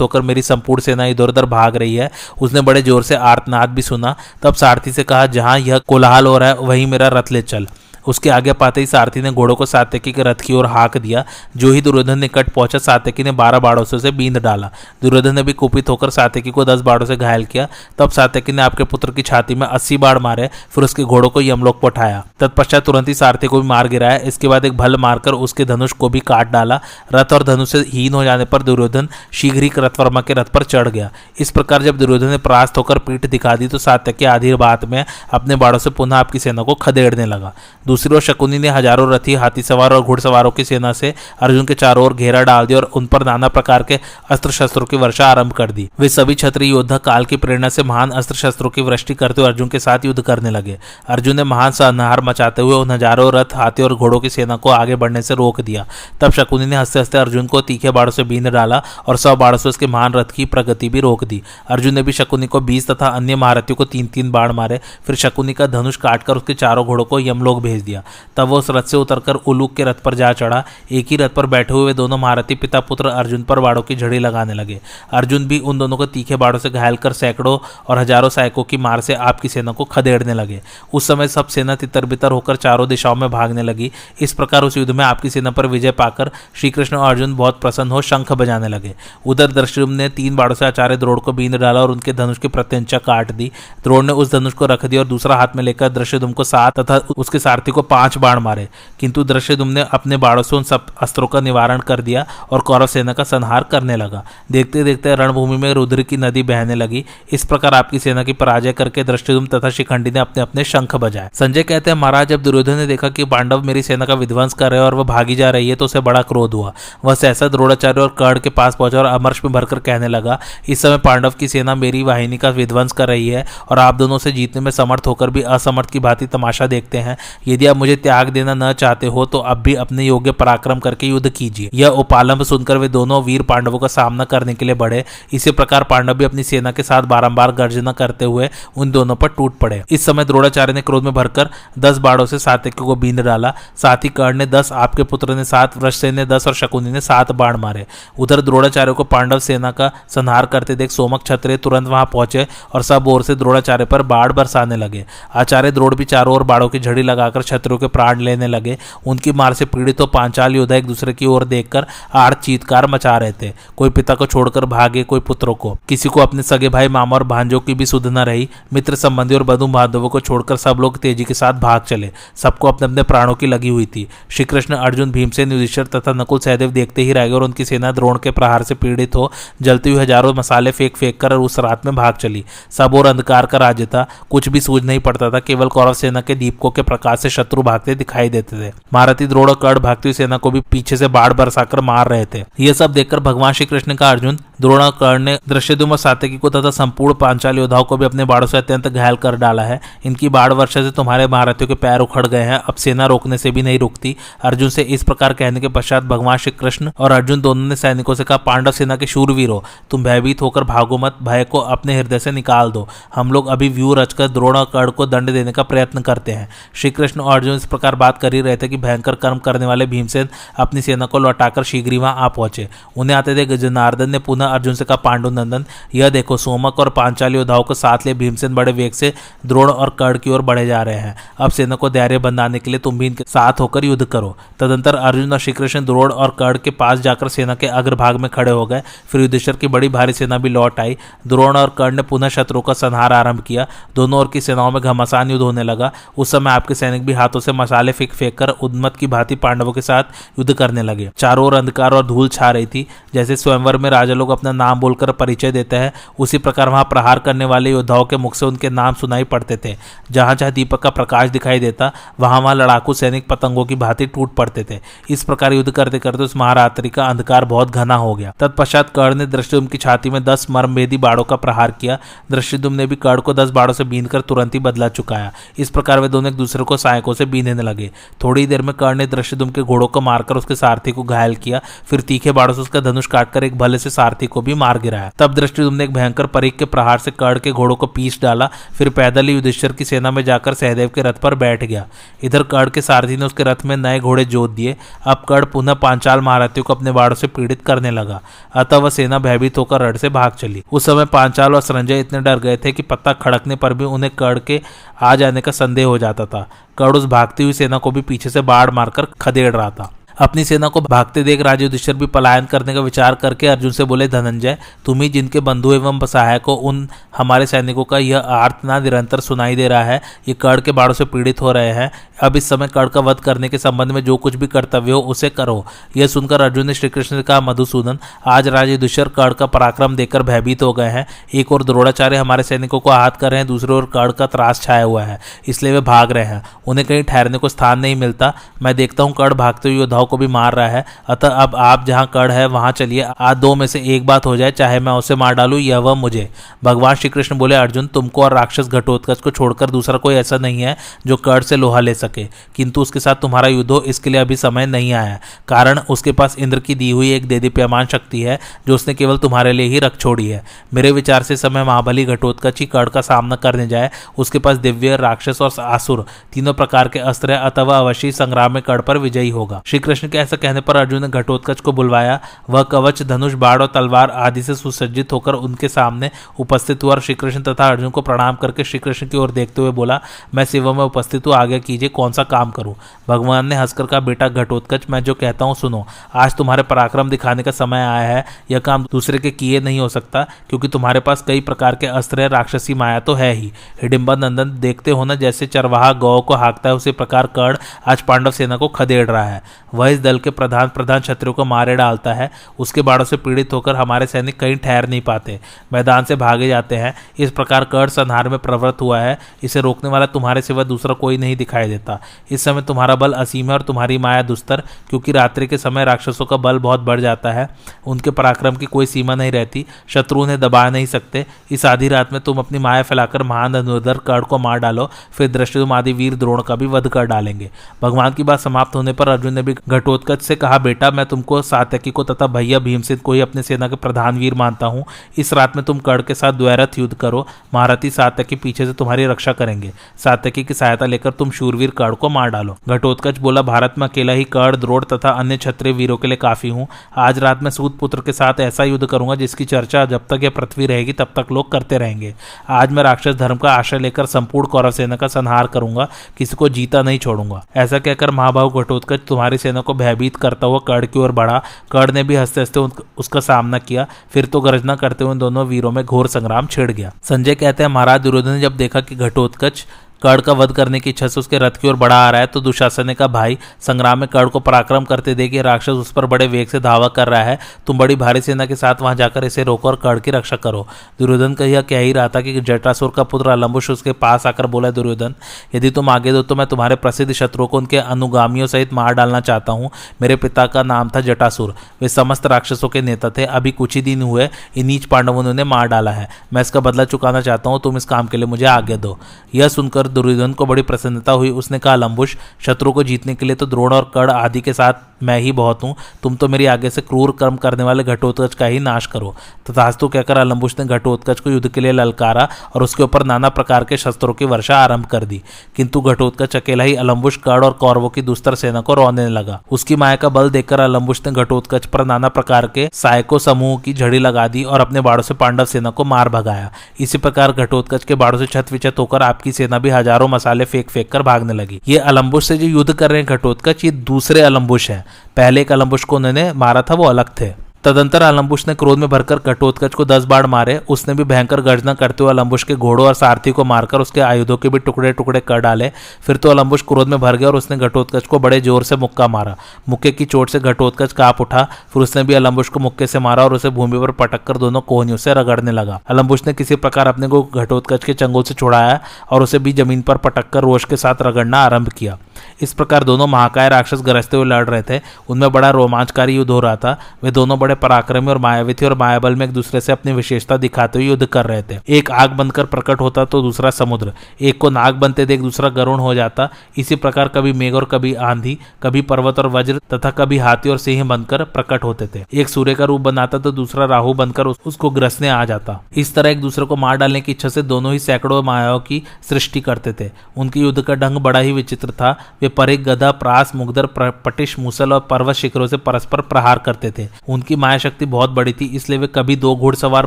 होकर मेरी संपूर्ण सेना इधर उधर भाग रही है। उसने बड़े ज़ोर से आर्तनाद भी सुना। तब सारथी से कहा, जहाँ यह कोलाहल हो रहा है, वहीं मेरा रथ ले चल। उसके आगे पाते ही सारथी ने घोड़ों को सात्यकी के रथ की ओर हाक दिया, जो ही दुर्योधन निकट पहुँचा, सात्यकी ने बारह बाड़ों से उसे बींद डाला। दुर्योधन ने भी कुपित होकर सात्यकी को दस बाड़ों से घायल किया। तब सात्यकी ने आपके पुत्र की छाती में अस्सी बाढ़ मारे, फिर उसके घोड़ों को यमलोक पठाया। तत्पश्चात तुरंत ही सारथी को भी मार गिराया। इसके बाद एक भल मारकर उसके धनुष को भी काट डाला। रथ और धनुष से हीन हो जाने पर दुर्योधन शीघ्र ही रथवर्मा के रथ पर चढ़ गया। इस प्रकार जब दुर्योधन ने परास्त होकर पीठ दिखा दी तो सात्यकी आधी बात में अपने बाड़ों से पुनः आपकी सेना को खदेड़ने लगा। दूसरी ओर शकुनी ने हज़ारों रथी, हाथी सवार और घुड़सवारों की सेना से अर्जुन के चारों ओर घेरा डाल दिया और उन पर नाना प्रकार के अस्त्र शस्त्रों की वर्षा आरंभ कर दी। वे सभी क्षत्रिय योद्धा काल की प्रेरणा से महान अस्त्र शस्त्रों की वृष्टि करते हुए अर्जुन के साथ युद्ध करने लगे। अर्जुन ने महान संहार मचाते हुए उन हज़ारों रथ हाथी और घोड़ों की सेना को आगे बढ़ने से रोक दिया। तब शकुनी ने हँसते हँसते अर्जुन को तीखे बाड़ों से बीन डाला और सौ बाड़ों से उसके महान रथ की प्रगति भी रोक दी। अर्जुन ने भी शकुनी को बीस तथा अन्य महारथियों को तीन तीन बाढ़ मारे। फिर शकुनी का धनुष काटकर उसके चारों घोड़ों को यमलोक भेज दिया। तब वो उस रथ से उतरकर उलूक के रथ पर जा चढ़ा। एक ही रथ पर बैठे हुए दोनों महारथी पिता पुत्र अर्जुन पर बाड़ों की झड़ी लगाने लगे। अर्जुन भी उन दोनों को तीखे बाड़ों से घायल कर सैकड़ों और हज़ारों सैकों की मार से आपकी सेना को खदेड़ने लगे। उस समय सब सेना तितर बितर होकर चारों दिशाओं में भागने लगी। इस प्रकार उस युद्ध में आपकी सेना पर विजय पाकर श्रीकृष्ण और अर्जुन बहुत प्रसन्न हो शंख बजाने लगे। उधर दृष्टुम ने तीन बाड़ों से आचार्य द्रोड़ को बींद डाला और उनके धनुष की प्रत्यंचा काट दी। द्रोड़ ने उस धनुष को रख दिया और दूसरा हाथ में लेकर दृश्यदुम को सात तथा उसके सारथी को पाँच बाण मारे, किंतु दृश्यदुम ने अपने बाड़ों से उन सब अस्त्रों का निवारण कर दिया और कौरव सेना का संहार करने लगा। देखते देखते रणभूमि में रुद्र की नदी बहने लगी। इस प्रकार आपकी सेना की पराजय करके दृष्टिदुम तथा शिखंडी ने अपने अपने शंख बजाए। संजय कहते हैं, महाराज, जब दुर्योधन ने देखा कि पांडव मेरी सेना का विध्वंस कर रहे और वह भागी जा रही है तो उसे बड़ा क्रोध हुआ। वह सहसा द्रोणाचार्य और कर्ण के पास पहुँचा और अमर्श में भरकर कहने लगा, इस समय पांडव की सेना मेरी वाहिनी का विध्वंस कर रही है और आप दोनों से जीतने में समर्थ होकर भी असमर्थ की भांति तमाशा देखते हैं। यदि आप मुझे त्याग देना न चाहते हो तो अब भी अपने योग्य पराक्रम करके युद्ध कीजिए। यह उपालंब सुनकर वे दोनों वीर पांडवों का सामना करने के लिए बढ़े। इसी प्रकार पांडव भी अपनी सेना के साथ बारंबार गर्जना करते हुए उन दोनों पर टूट पड़े। इस समय द्रोणाचार्य ने क्रोध में भरकर दस बाड़ों से सातिक्य को बींद डाला। साथ ही कर्ण ने दस, आपके पुत्र ने सात वृषसेन ने दस और शकुनी ने सात बाण मारे। उधर द्रोणाचार्य को पांडव सेना का संहार करते देख सोमक क्षत्रिय तुरंत वहाँ पहुँचे और सब ओर से द्रोणाचार्य पर बाढ़ बरसाने लगे। आचार्य द्रोड़ भी चारों ओर बाड़ों की झड़ी लगाकर क्षत्रियों के प्राण लेने लगे। उनकी मार से पीड़ित हो पांचाल योद्धा एक दूसरे की ओर देखकर आड़ चीतकार मचा रहे थे। कोई पिता को छोड़कर भागे, कोई पुत्रों को। किसी को अपने सगे भाई मामा और भांजों की भी सुध न रही। मित्र संबंधी और बधु बांधवों को छोड़कर सब लोग तेज़ी के साथ भाग चले। सबको अपने अपने प्राणों की लगी हुई थी। श्री कृष्ण अर्जुन, भीमसेन, युधिष्ठर तथा नकुल सहदेव देखते ही रह गए और उनकी सेना द्रोण के प्रहार से पीड़ित हो, जलती हुई हज़ारों मसाले फेंक फेंक कर उस रात में भाग चली। सब और अंधकार का राज्य था कुछ भी सूझ नहीं पड़ता था। केवल कौरव सेना के दीपकों के प्रकाश से शत्रु भागते दिखाई देते थे। महारथी द्रोड़ कड़ भागती सेना को भी पीछे से बाढ़ बरसाकर मार रहे थे। यह सब देखकर भगवान श्री कृष्ण का अर्जुन द्रोणाकर्ण ने दृश्यदुम सात्यकी को तथा संपूर्ण पांचाल योद्धाओं को भी अपने बाढ़ों से अत्यंत घायल कर डाला है। इनकी बाढ़ वर्षा से तुम्हारे महारथियों के पैर उखड़ गए हैं। अब सेना रोकने से भी नहीं रुकती। अर्जुन से इस प्रकार कहने के पश्चात भगवान श्री कृष्ण और अर्जुन दोनों ने सैनिकों से कहा, पांडव सेना के शूरवीर हो। तुम भयभीत होकर भागो मत। भय को अपने हृदय से निकाल दो। हम लोग अभी व्यू रचकर द्रोणाकर्ण को दंड देने का प्रयत्न करते हैं। श्री कृष्ण और अर्जुन इस प्रकार बात कर ही रहे थे कि भयंकर कर्म करने वाले भीमसेन अपनी सेना को लौटाकर शीघ्र ही वहाँ आ पहुँचे। उन्हें आते थे जनार्दन ने पुनः अर्जुन से कहा पांडु नंदन यह देखो, सोमक और पांचाल योद्धाओं को साथ ले भीमसेन बड़े वेग से द्रोण और कर्ण की ओर बढ़े जा रहे हैं। अब सेना को धैर्य बंधाने के लिए तुम भी इनके साथ होकर युद्ध करो। तदंतर अर्जुन और श्रीकृष्ण द्रोण और कर्ण के पास जाकर सेना के अग्रभाग में खड़े हो गए। फिर युद्धेश्वर की बड़ी भारी सेना भी लौट आई। द्रोण और कर्ण ने पुनः शत्रु का संहार आरंभ किया। दोनों ओर की सेनाओं में घमासान युद्ध होने लगा। उस समय आपके सैनिक भी हाथों से मसाले फेंक फेंक कर उद्मत की भांति पांडवों के साथ युद्ध करने लगे। चारों ओर अंधकार और धूल छा रही थी। जैसे स्वयंवर में राजा लोग अपना नाम बोलकर परिचय देते हैं। उसी प्रकार वहाँ प्रहार करने वाले योद्धाओं के मुख से उनके नाम सुनाई पड़ते थे। जहाँ जहाँ दीपक का प्रकाश दिखाई देता, वहाँ वहाँ लड़ाकू सैनिक पतंगों की भांति टूट पड़ते थे। इस प्रकार युद्ध करते करते उस महारात्रि का अंधकार बहुत घना हो गया। तत्पश्चात कर्ण ने दृष्टिदुम की छाती में दस मर्मभेदी बाड़ों का प्रहार किया। दृष्टिदुम ने भी कर्ण को दस बाड़ों से बीन तुरंत ही बदला चुकाया। इस प्रकार वे दोनों एक दूसरे को सहायकों से बीनने लगे। थोड़ी देर में कर्ण ने दृष्टिदुम के घोड़ों को मारकर उसके सारथी को घायल किया। फिर तीखे बाड़ों से उसका धनुष काटकर एक भले से सारथी को भी मार गिराया। तब दृष्टिदुम ने एक भयंकर परीख के प्रहार से कर्ण के घोड़ों को पीस डाला, फिर पैदल ही युधिष्ठर की सेना में जाकर सहदेव के रथ पर बैठ गया। इधर कर्ण के सारथी ने उसके रथ में नए घोड़े जोत दिए। अब कर्ण पुनः पांचाल महारथियों को अपने बाड़ों से पीड़ित करने लगा। अतः वह सेना भयभीत होकर रड से भाग चली। उस समय पांचाल और संजय इतने डर गए थे कि पत्ता खड़कने पर भी उन्हें कर्ण के आ जाने का संदेह हो जाता था। कड़ उस भागती हुई सेना को भी पीछे से बाढ़ मारकर खदेड़ रहा था। अपनी सेना को भागते देख राजा भी पलायन करने का विचार करके अर्जुन से बोले, धनंजय, तुम ही जिनके बंधु एवं सहायक को उन हमारे सैनिकों का यह आर्तना निरंतर सुनाई दे रहा है, ये कड़ के बाढ़ों से पीड़ित हो रहे हैं। अब इस समय कड़ का वध करने के संबंध में जो कुछ भी कर्तव्य हो, उसे करो। यह सुनकर अर्जुन ने श्रीकृष्ण ने कहा मधुसूदन, आज राजा कड़ का पराक्रम देखकर भयभीत हो गए हैं। एक और द्रोणाचार्य हमारे सैनिकों को आहत कर रहे हैं, दूसरे ओर कड़ का त्रास छाया हुआ है, इसलिए वे भाग रहे हैं। उन्हें कहीं ठहरने को स्थान नहीं मिलता। मैं देखता हूँ कड़ भागते हुए योद्धाओं को भी मार रहा है। अतः अब आप जहाँ कड़ है, वहाँ चलिए। आज दो में से एक बात हो जाए, चाहे मैं उसे मार डालू या वह मुझे। भगवान श्री कृष्ण बोले, अर्जुन, तुमको और राक्षस घटोत्कच को छोड़कर दूसरा कोई ऐसा नहीं है जो कड़ से लोहा ले सके। किंतु उसके साथ तुम्हारा युद्ध हो, इसके लिए अभी समय नहीं आया कारण, उसके पास इंद्र की दी हुई एक देदीप्यमान शक्ति है, जो उसने केवल तुम्हारे लिए ही रख छोड़ी है। मेरे विचार से समय महाबली घटोत्कच ही कड़ का सामना करने जाए। उसके पास दिव्य, राक्षस और आसुर, तीनों प्रकार के अस्त्र है अथवा अवश्य संग्राम में कड़ पर विजयी होगा। श्री कृष्ण के ऐसा कहने पर अर्जुन ने घटोत्कच को बुलवाया। वह कवच, धनुष बाढ़ और तलवार आदि से सुसज्जित होकर उनके सामने उपस्थित हुआ और श्रीकृष्ण तथा अर्जुन को प्रणाम करके श्रीकृष्ण की ओर देखते हुए बोला, मैं सेवा में उपस्थित हूँ आगे कीजिए, कौन सा काम करूँ? भगवान ने हंसकर कहा, बेटा, घटोत्कच, मैं जो कहता हूँ, सुनो। आज तुम्हारे पराक्रम दिखाने का समय आया है, यह काम दूसरे के किए नहीं हो सकता, क्योंकि तुम्हारे पास कई प्रकार के अस्त्र राक्षसी माया तो है ही। हिडिम्बा नंदन देखते हो ना, जैसे चरवाहा गौ को हाँकता है, उसी प्रकार कर्ण आज पांडव सेना को खदेड़ रहा है। वह इस दल के प्रधान प्रधान शत्रु को मारे डालता है। उसके बाड़ों से पीड़ित होकर हमारे सैनिक कहीं ठहर नहीं पाते। मैदान से भागे जाते हैं। इस प्रकार कर्ण संहार में प्रवृत्त हुआ है। इसे रोकने वाला तुम्हारे सिवा दूसरा कोई नहीं दिखाई देता। इस समय तुम्हारा बल असीम है और तुम्हारी माया दुस्तर, क्योंकि रात्रि के समय राक्षसों का बल बहुत बढ़ जाता है। उनके पराक्रम की कोई सीमा नहीं रहती। शत्रु उन्हें दबा नहीं सकते। इस आधी रात में तुम अपनी माया फैलाकर महान अनुदर कर्ण को मार डालो। फिर दृष्टि आदि वीर द्रोण का भी वध कर डालेंगे। भगवान की बात समाप्त होने पर अर्जुन ने भी घटोत्कच से कहा, बेटा, मैं तुमको सातकी को तथा भैया भीमसेन को ही अपने सेना के प्रधान वीर मानता हूँ। इस रात में तुम कड़ के साथ द्वैरथ युद्ध करो। महारथी सात्यकी पीछे से तुम्हारी रक्षा करेंगे। सातकी की सहायता लेकर तुम शूरवीर कड़ को मार डालो घटोत्कच बोला, भारत में अकेला ही कड़ द्रोड़ तथा अन्य क्षत्रिय वीरों के लिए काफ़ी हूँ। आज रात में सूत पुत्र के साथ ऐसा युद्ध करूँगा जिसकी चर्चा जब तक यह पृथ्वी रहेगी तब तक लोग करते रहेंगे। आज मैं राक्षस धर्म का आश्रय लेकर संपूर्ण कौरव सेना का संहार करूँगा। किसी को जीता नहीं छोड़ूँगा। ऐसा कहकर महाभाव घटोत्कच तुम्हारी सेना को भयभीत करता हुआ कड़ की ओर बढ़ा। कड़ ने भी हँसते हँसते उसका सामना किया। फिर तो गर्जना करते हुए दोनों वीरों में घोर संग्राम छिड़ गया। संजय कहते हैं, महाराज दुर्योधन ने जब देखा कि घटोत्कच कर्ण का वध करने की इच्छा से उसके रथ की ओर बढ़ा आ रहा है तो दुशासन ने कहा, भाई, संग्राम में कर्ण को पराक्रम करते देख राक्षस उस पर बड़े वेग से धावा कर रहा है। तुम बड़ी भारी सेना के साथ वहाँ जाकर इसे रोको और कर्ण की रक्षा करो। दुर्योधन का यह कह ही रहा था कि जटासुर का पुत्र अलम्बुश उसके पास आकर बोला, दुर्योधन, यदि तुम आगे दो तो मैं तुम्हारे प्रसिद्ध शत्रुओं को उनके अनुगामियों सहित मार डालना चाहता हूँ। मेरे पिता का नाम था जटासुर। वे समस्त राक्षसों के नेता थे। अभी कुछ ही दिन हुए इन नीच पांडवों ने मार डाला है। मैं इसका बदला चुकाना चाहता हूँ, तुम इस काम के लिए मुझे आगे दो। यह सुनकर दुर्योधन को बड़ी प्रसन्नता हुई। उसने कहा, लंबुश, शत्रु को जीतने के लिए तो द्रोण और कड़ आदि के साथ मैं ही बहुत हूँ। तुम तो मेरी आगे से क्रूर कर्म करने वाले घटोत्कच का ही नाश करो। तथास्तु कहकर अलम्बुश ने घटोत्कच को युद्ध के लिए ललकारा और उसके ऊपर नाना प्रकार के शस्त्रों की वर्षा आरंभ कर दी। किंतु घटोत्कच अकेला ही अलम्बुश कड़ और कौरवों की दुस्तर सेना को रोने लगा। उसकी माया का बल देखकर अलम्बुश ने घटोत्कच पर नाना प्रकार के सायको समूह की झड़ी लगा दी और अपने बाड़ों से पांडव सेना को मार भगाया। इसी प्रकार घटोत्कच के बाड़ों से छत विचत होकर आपकी सेना भी हज़ारों मसाले फेंक फेंक कर भागने लगी। ये अलम्बुश से जो युद्ध कर रहे हैं घटोत्कच, ये दूसरे अलम्बुश है। पहले एक अलम्बुश को उन्होंने मारा था, वो अलग थे। तदंतर अलम्बुश ने क्रोध में भरकर घटोत्कच को दस बाढ़ मारे। उसने भी भयंकर गर्जना करते हुए अलम्बुश के घोड़ों और सारथी को मारकर उसके आयुधों के भी टुकड़े टुकड़े कर डाले। फिर तो अलम्बुश क्रोध में भर गया और उसने घटोत्कच को बड़े ज़ोर से मुक्का मारा। मुक्के की चोट से घटोत्कच काप उठा। फिर उसने भी अलम्बुश को मुक्के से मारा और उसे भूमि पर पटक कर दोनों कोहनियों से रगड़ने लगा। अलम्बुश ने किसी प्रकार अपने को घटोत्कच के चंगोल से छुड़ाया और उसे भी ज़मीन पर पटक कर रोष के साथ रगड़ना आरंभ किया। इस प्रकार दोनों महाकाय राक्षस गरजते हुए लड़ रहे थे। उनमें बड़ा रोमांचकारी युद्ध हो रहा था। वे दोनों बड़े पराक्रमी और मायावी थे और मायाबल में एक दूसरे से अपनी विशेषता दिखाते हुए युद्ध कर रहे थे। एक आग बनकर प्रकट होता तो दूसरा समुद्र। एक को नाग बनते देख दूसरा गरुण हो जाता। इसी प्रकार कभी मेघ और कभी आंधी, कभी पर्वत और वज्र तथा कभी हाथी और सिंह बनकर प्रकट होते थे। एक सूर्य का रूप बनाता तो दूसरा राहु बनकर उसको ग्रसने आ जाता। इस तरह एक दूसरे को मार डालने की इच्छा से दोनों ही सैकड़ों मायाओं की सृष्टि करते थे। उनकी युद्ध का ढंग बड़ा ही विचित्र था। वे परिक गधा प्रास, मुगदर पटिश, मुसल और पर्वत शिखरों से परस्पर प्रहार करते थे। उनकी माया शक्ति बहुत बड़ी थी, इसलिए वे कभी दो घुड़सवार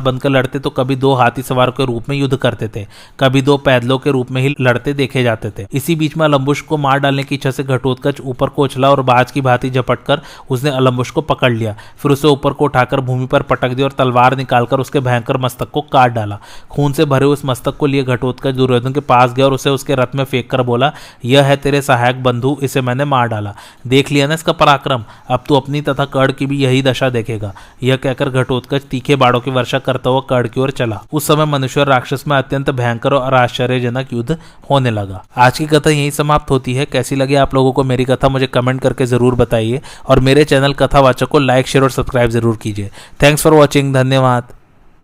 बनकर लड़ते तो कभी दो हाथी सवार के रूप में युद्ध करते थे, कभी दो पैदलों के रूप में ही लड़ते देखे जाते थे। इसी बीच में अलम्बुश को मार डालने की इच्छा से घटोत्कच ऊपर को उछला और बाज की भांति झपट उसने अलम्बुश को पकड़ लिया। फिर उसे ऊपर को उठाकर भूमि पर पटक दिया और तलवार निकालकर उसके भयंकर मस्तक को काट डाला। खून से भरे उस मस्तक को लिए घटोत्कच दुर्योधन के पास गया और उसे उसके रथ में फेंक कर बोला, यह है तेरे सहायक बंधु, इसे मैंने मार डाला। देख लिया ना इसका पराक्रम। अब तू अपनी तथा कर्ण की भी यही दशा देखेगा। यह कहकर घटोत्कच तीखे बाड़ों की वर्षा करता हुआ कर्ण की ओर चला। उस समय मनुष्य राक्षस में अत्यंत भयंकर और आश्चर्यजनक युद्ध होने लगा। आज की कथा यही समाप्त होती है। कैसी लगी आप लोगों को मेरी कथा, मुझे कमेंट करके ज़रूर बताइए। और मेरे चैनल कथावाचक को लाइक, शेयर और सब्सक्राइब ज़रूर कीजिए। थैंक्स फॉर वॉचिंग धन्यवाद।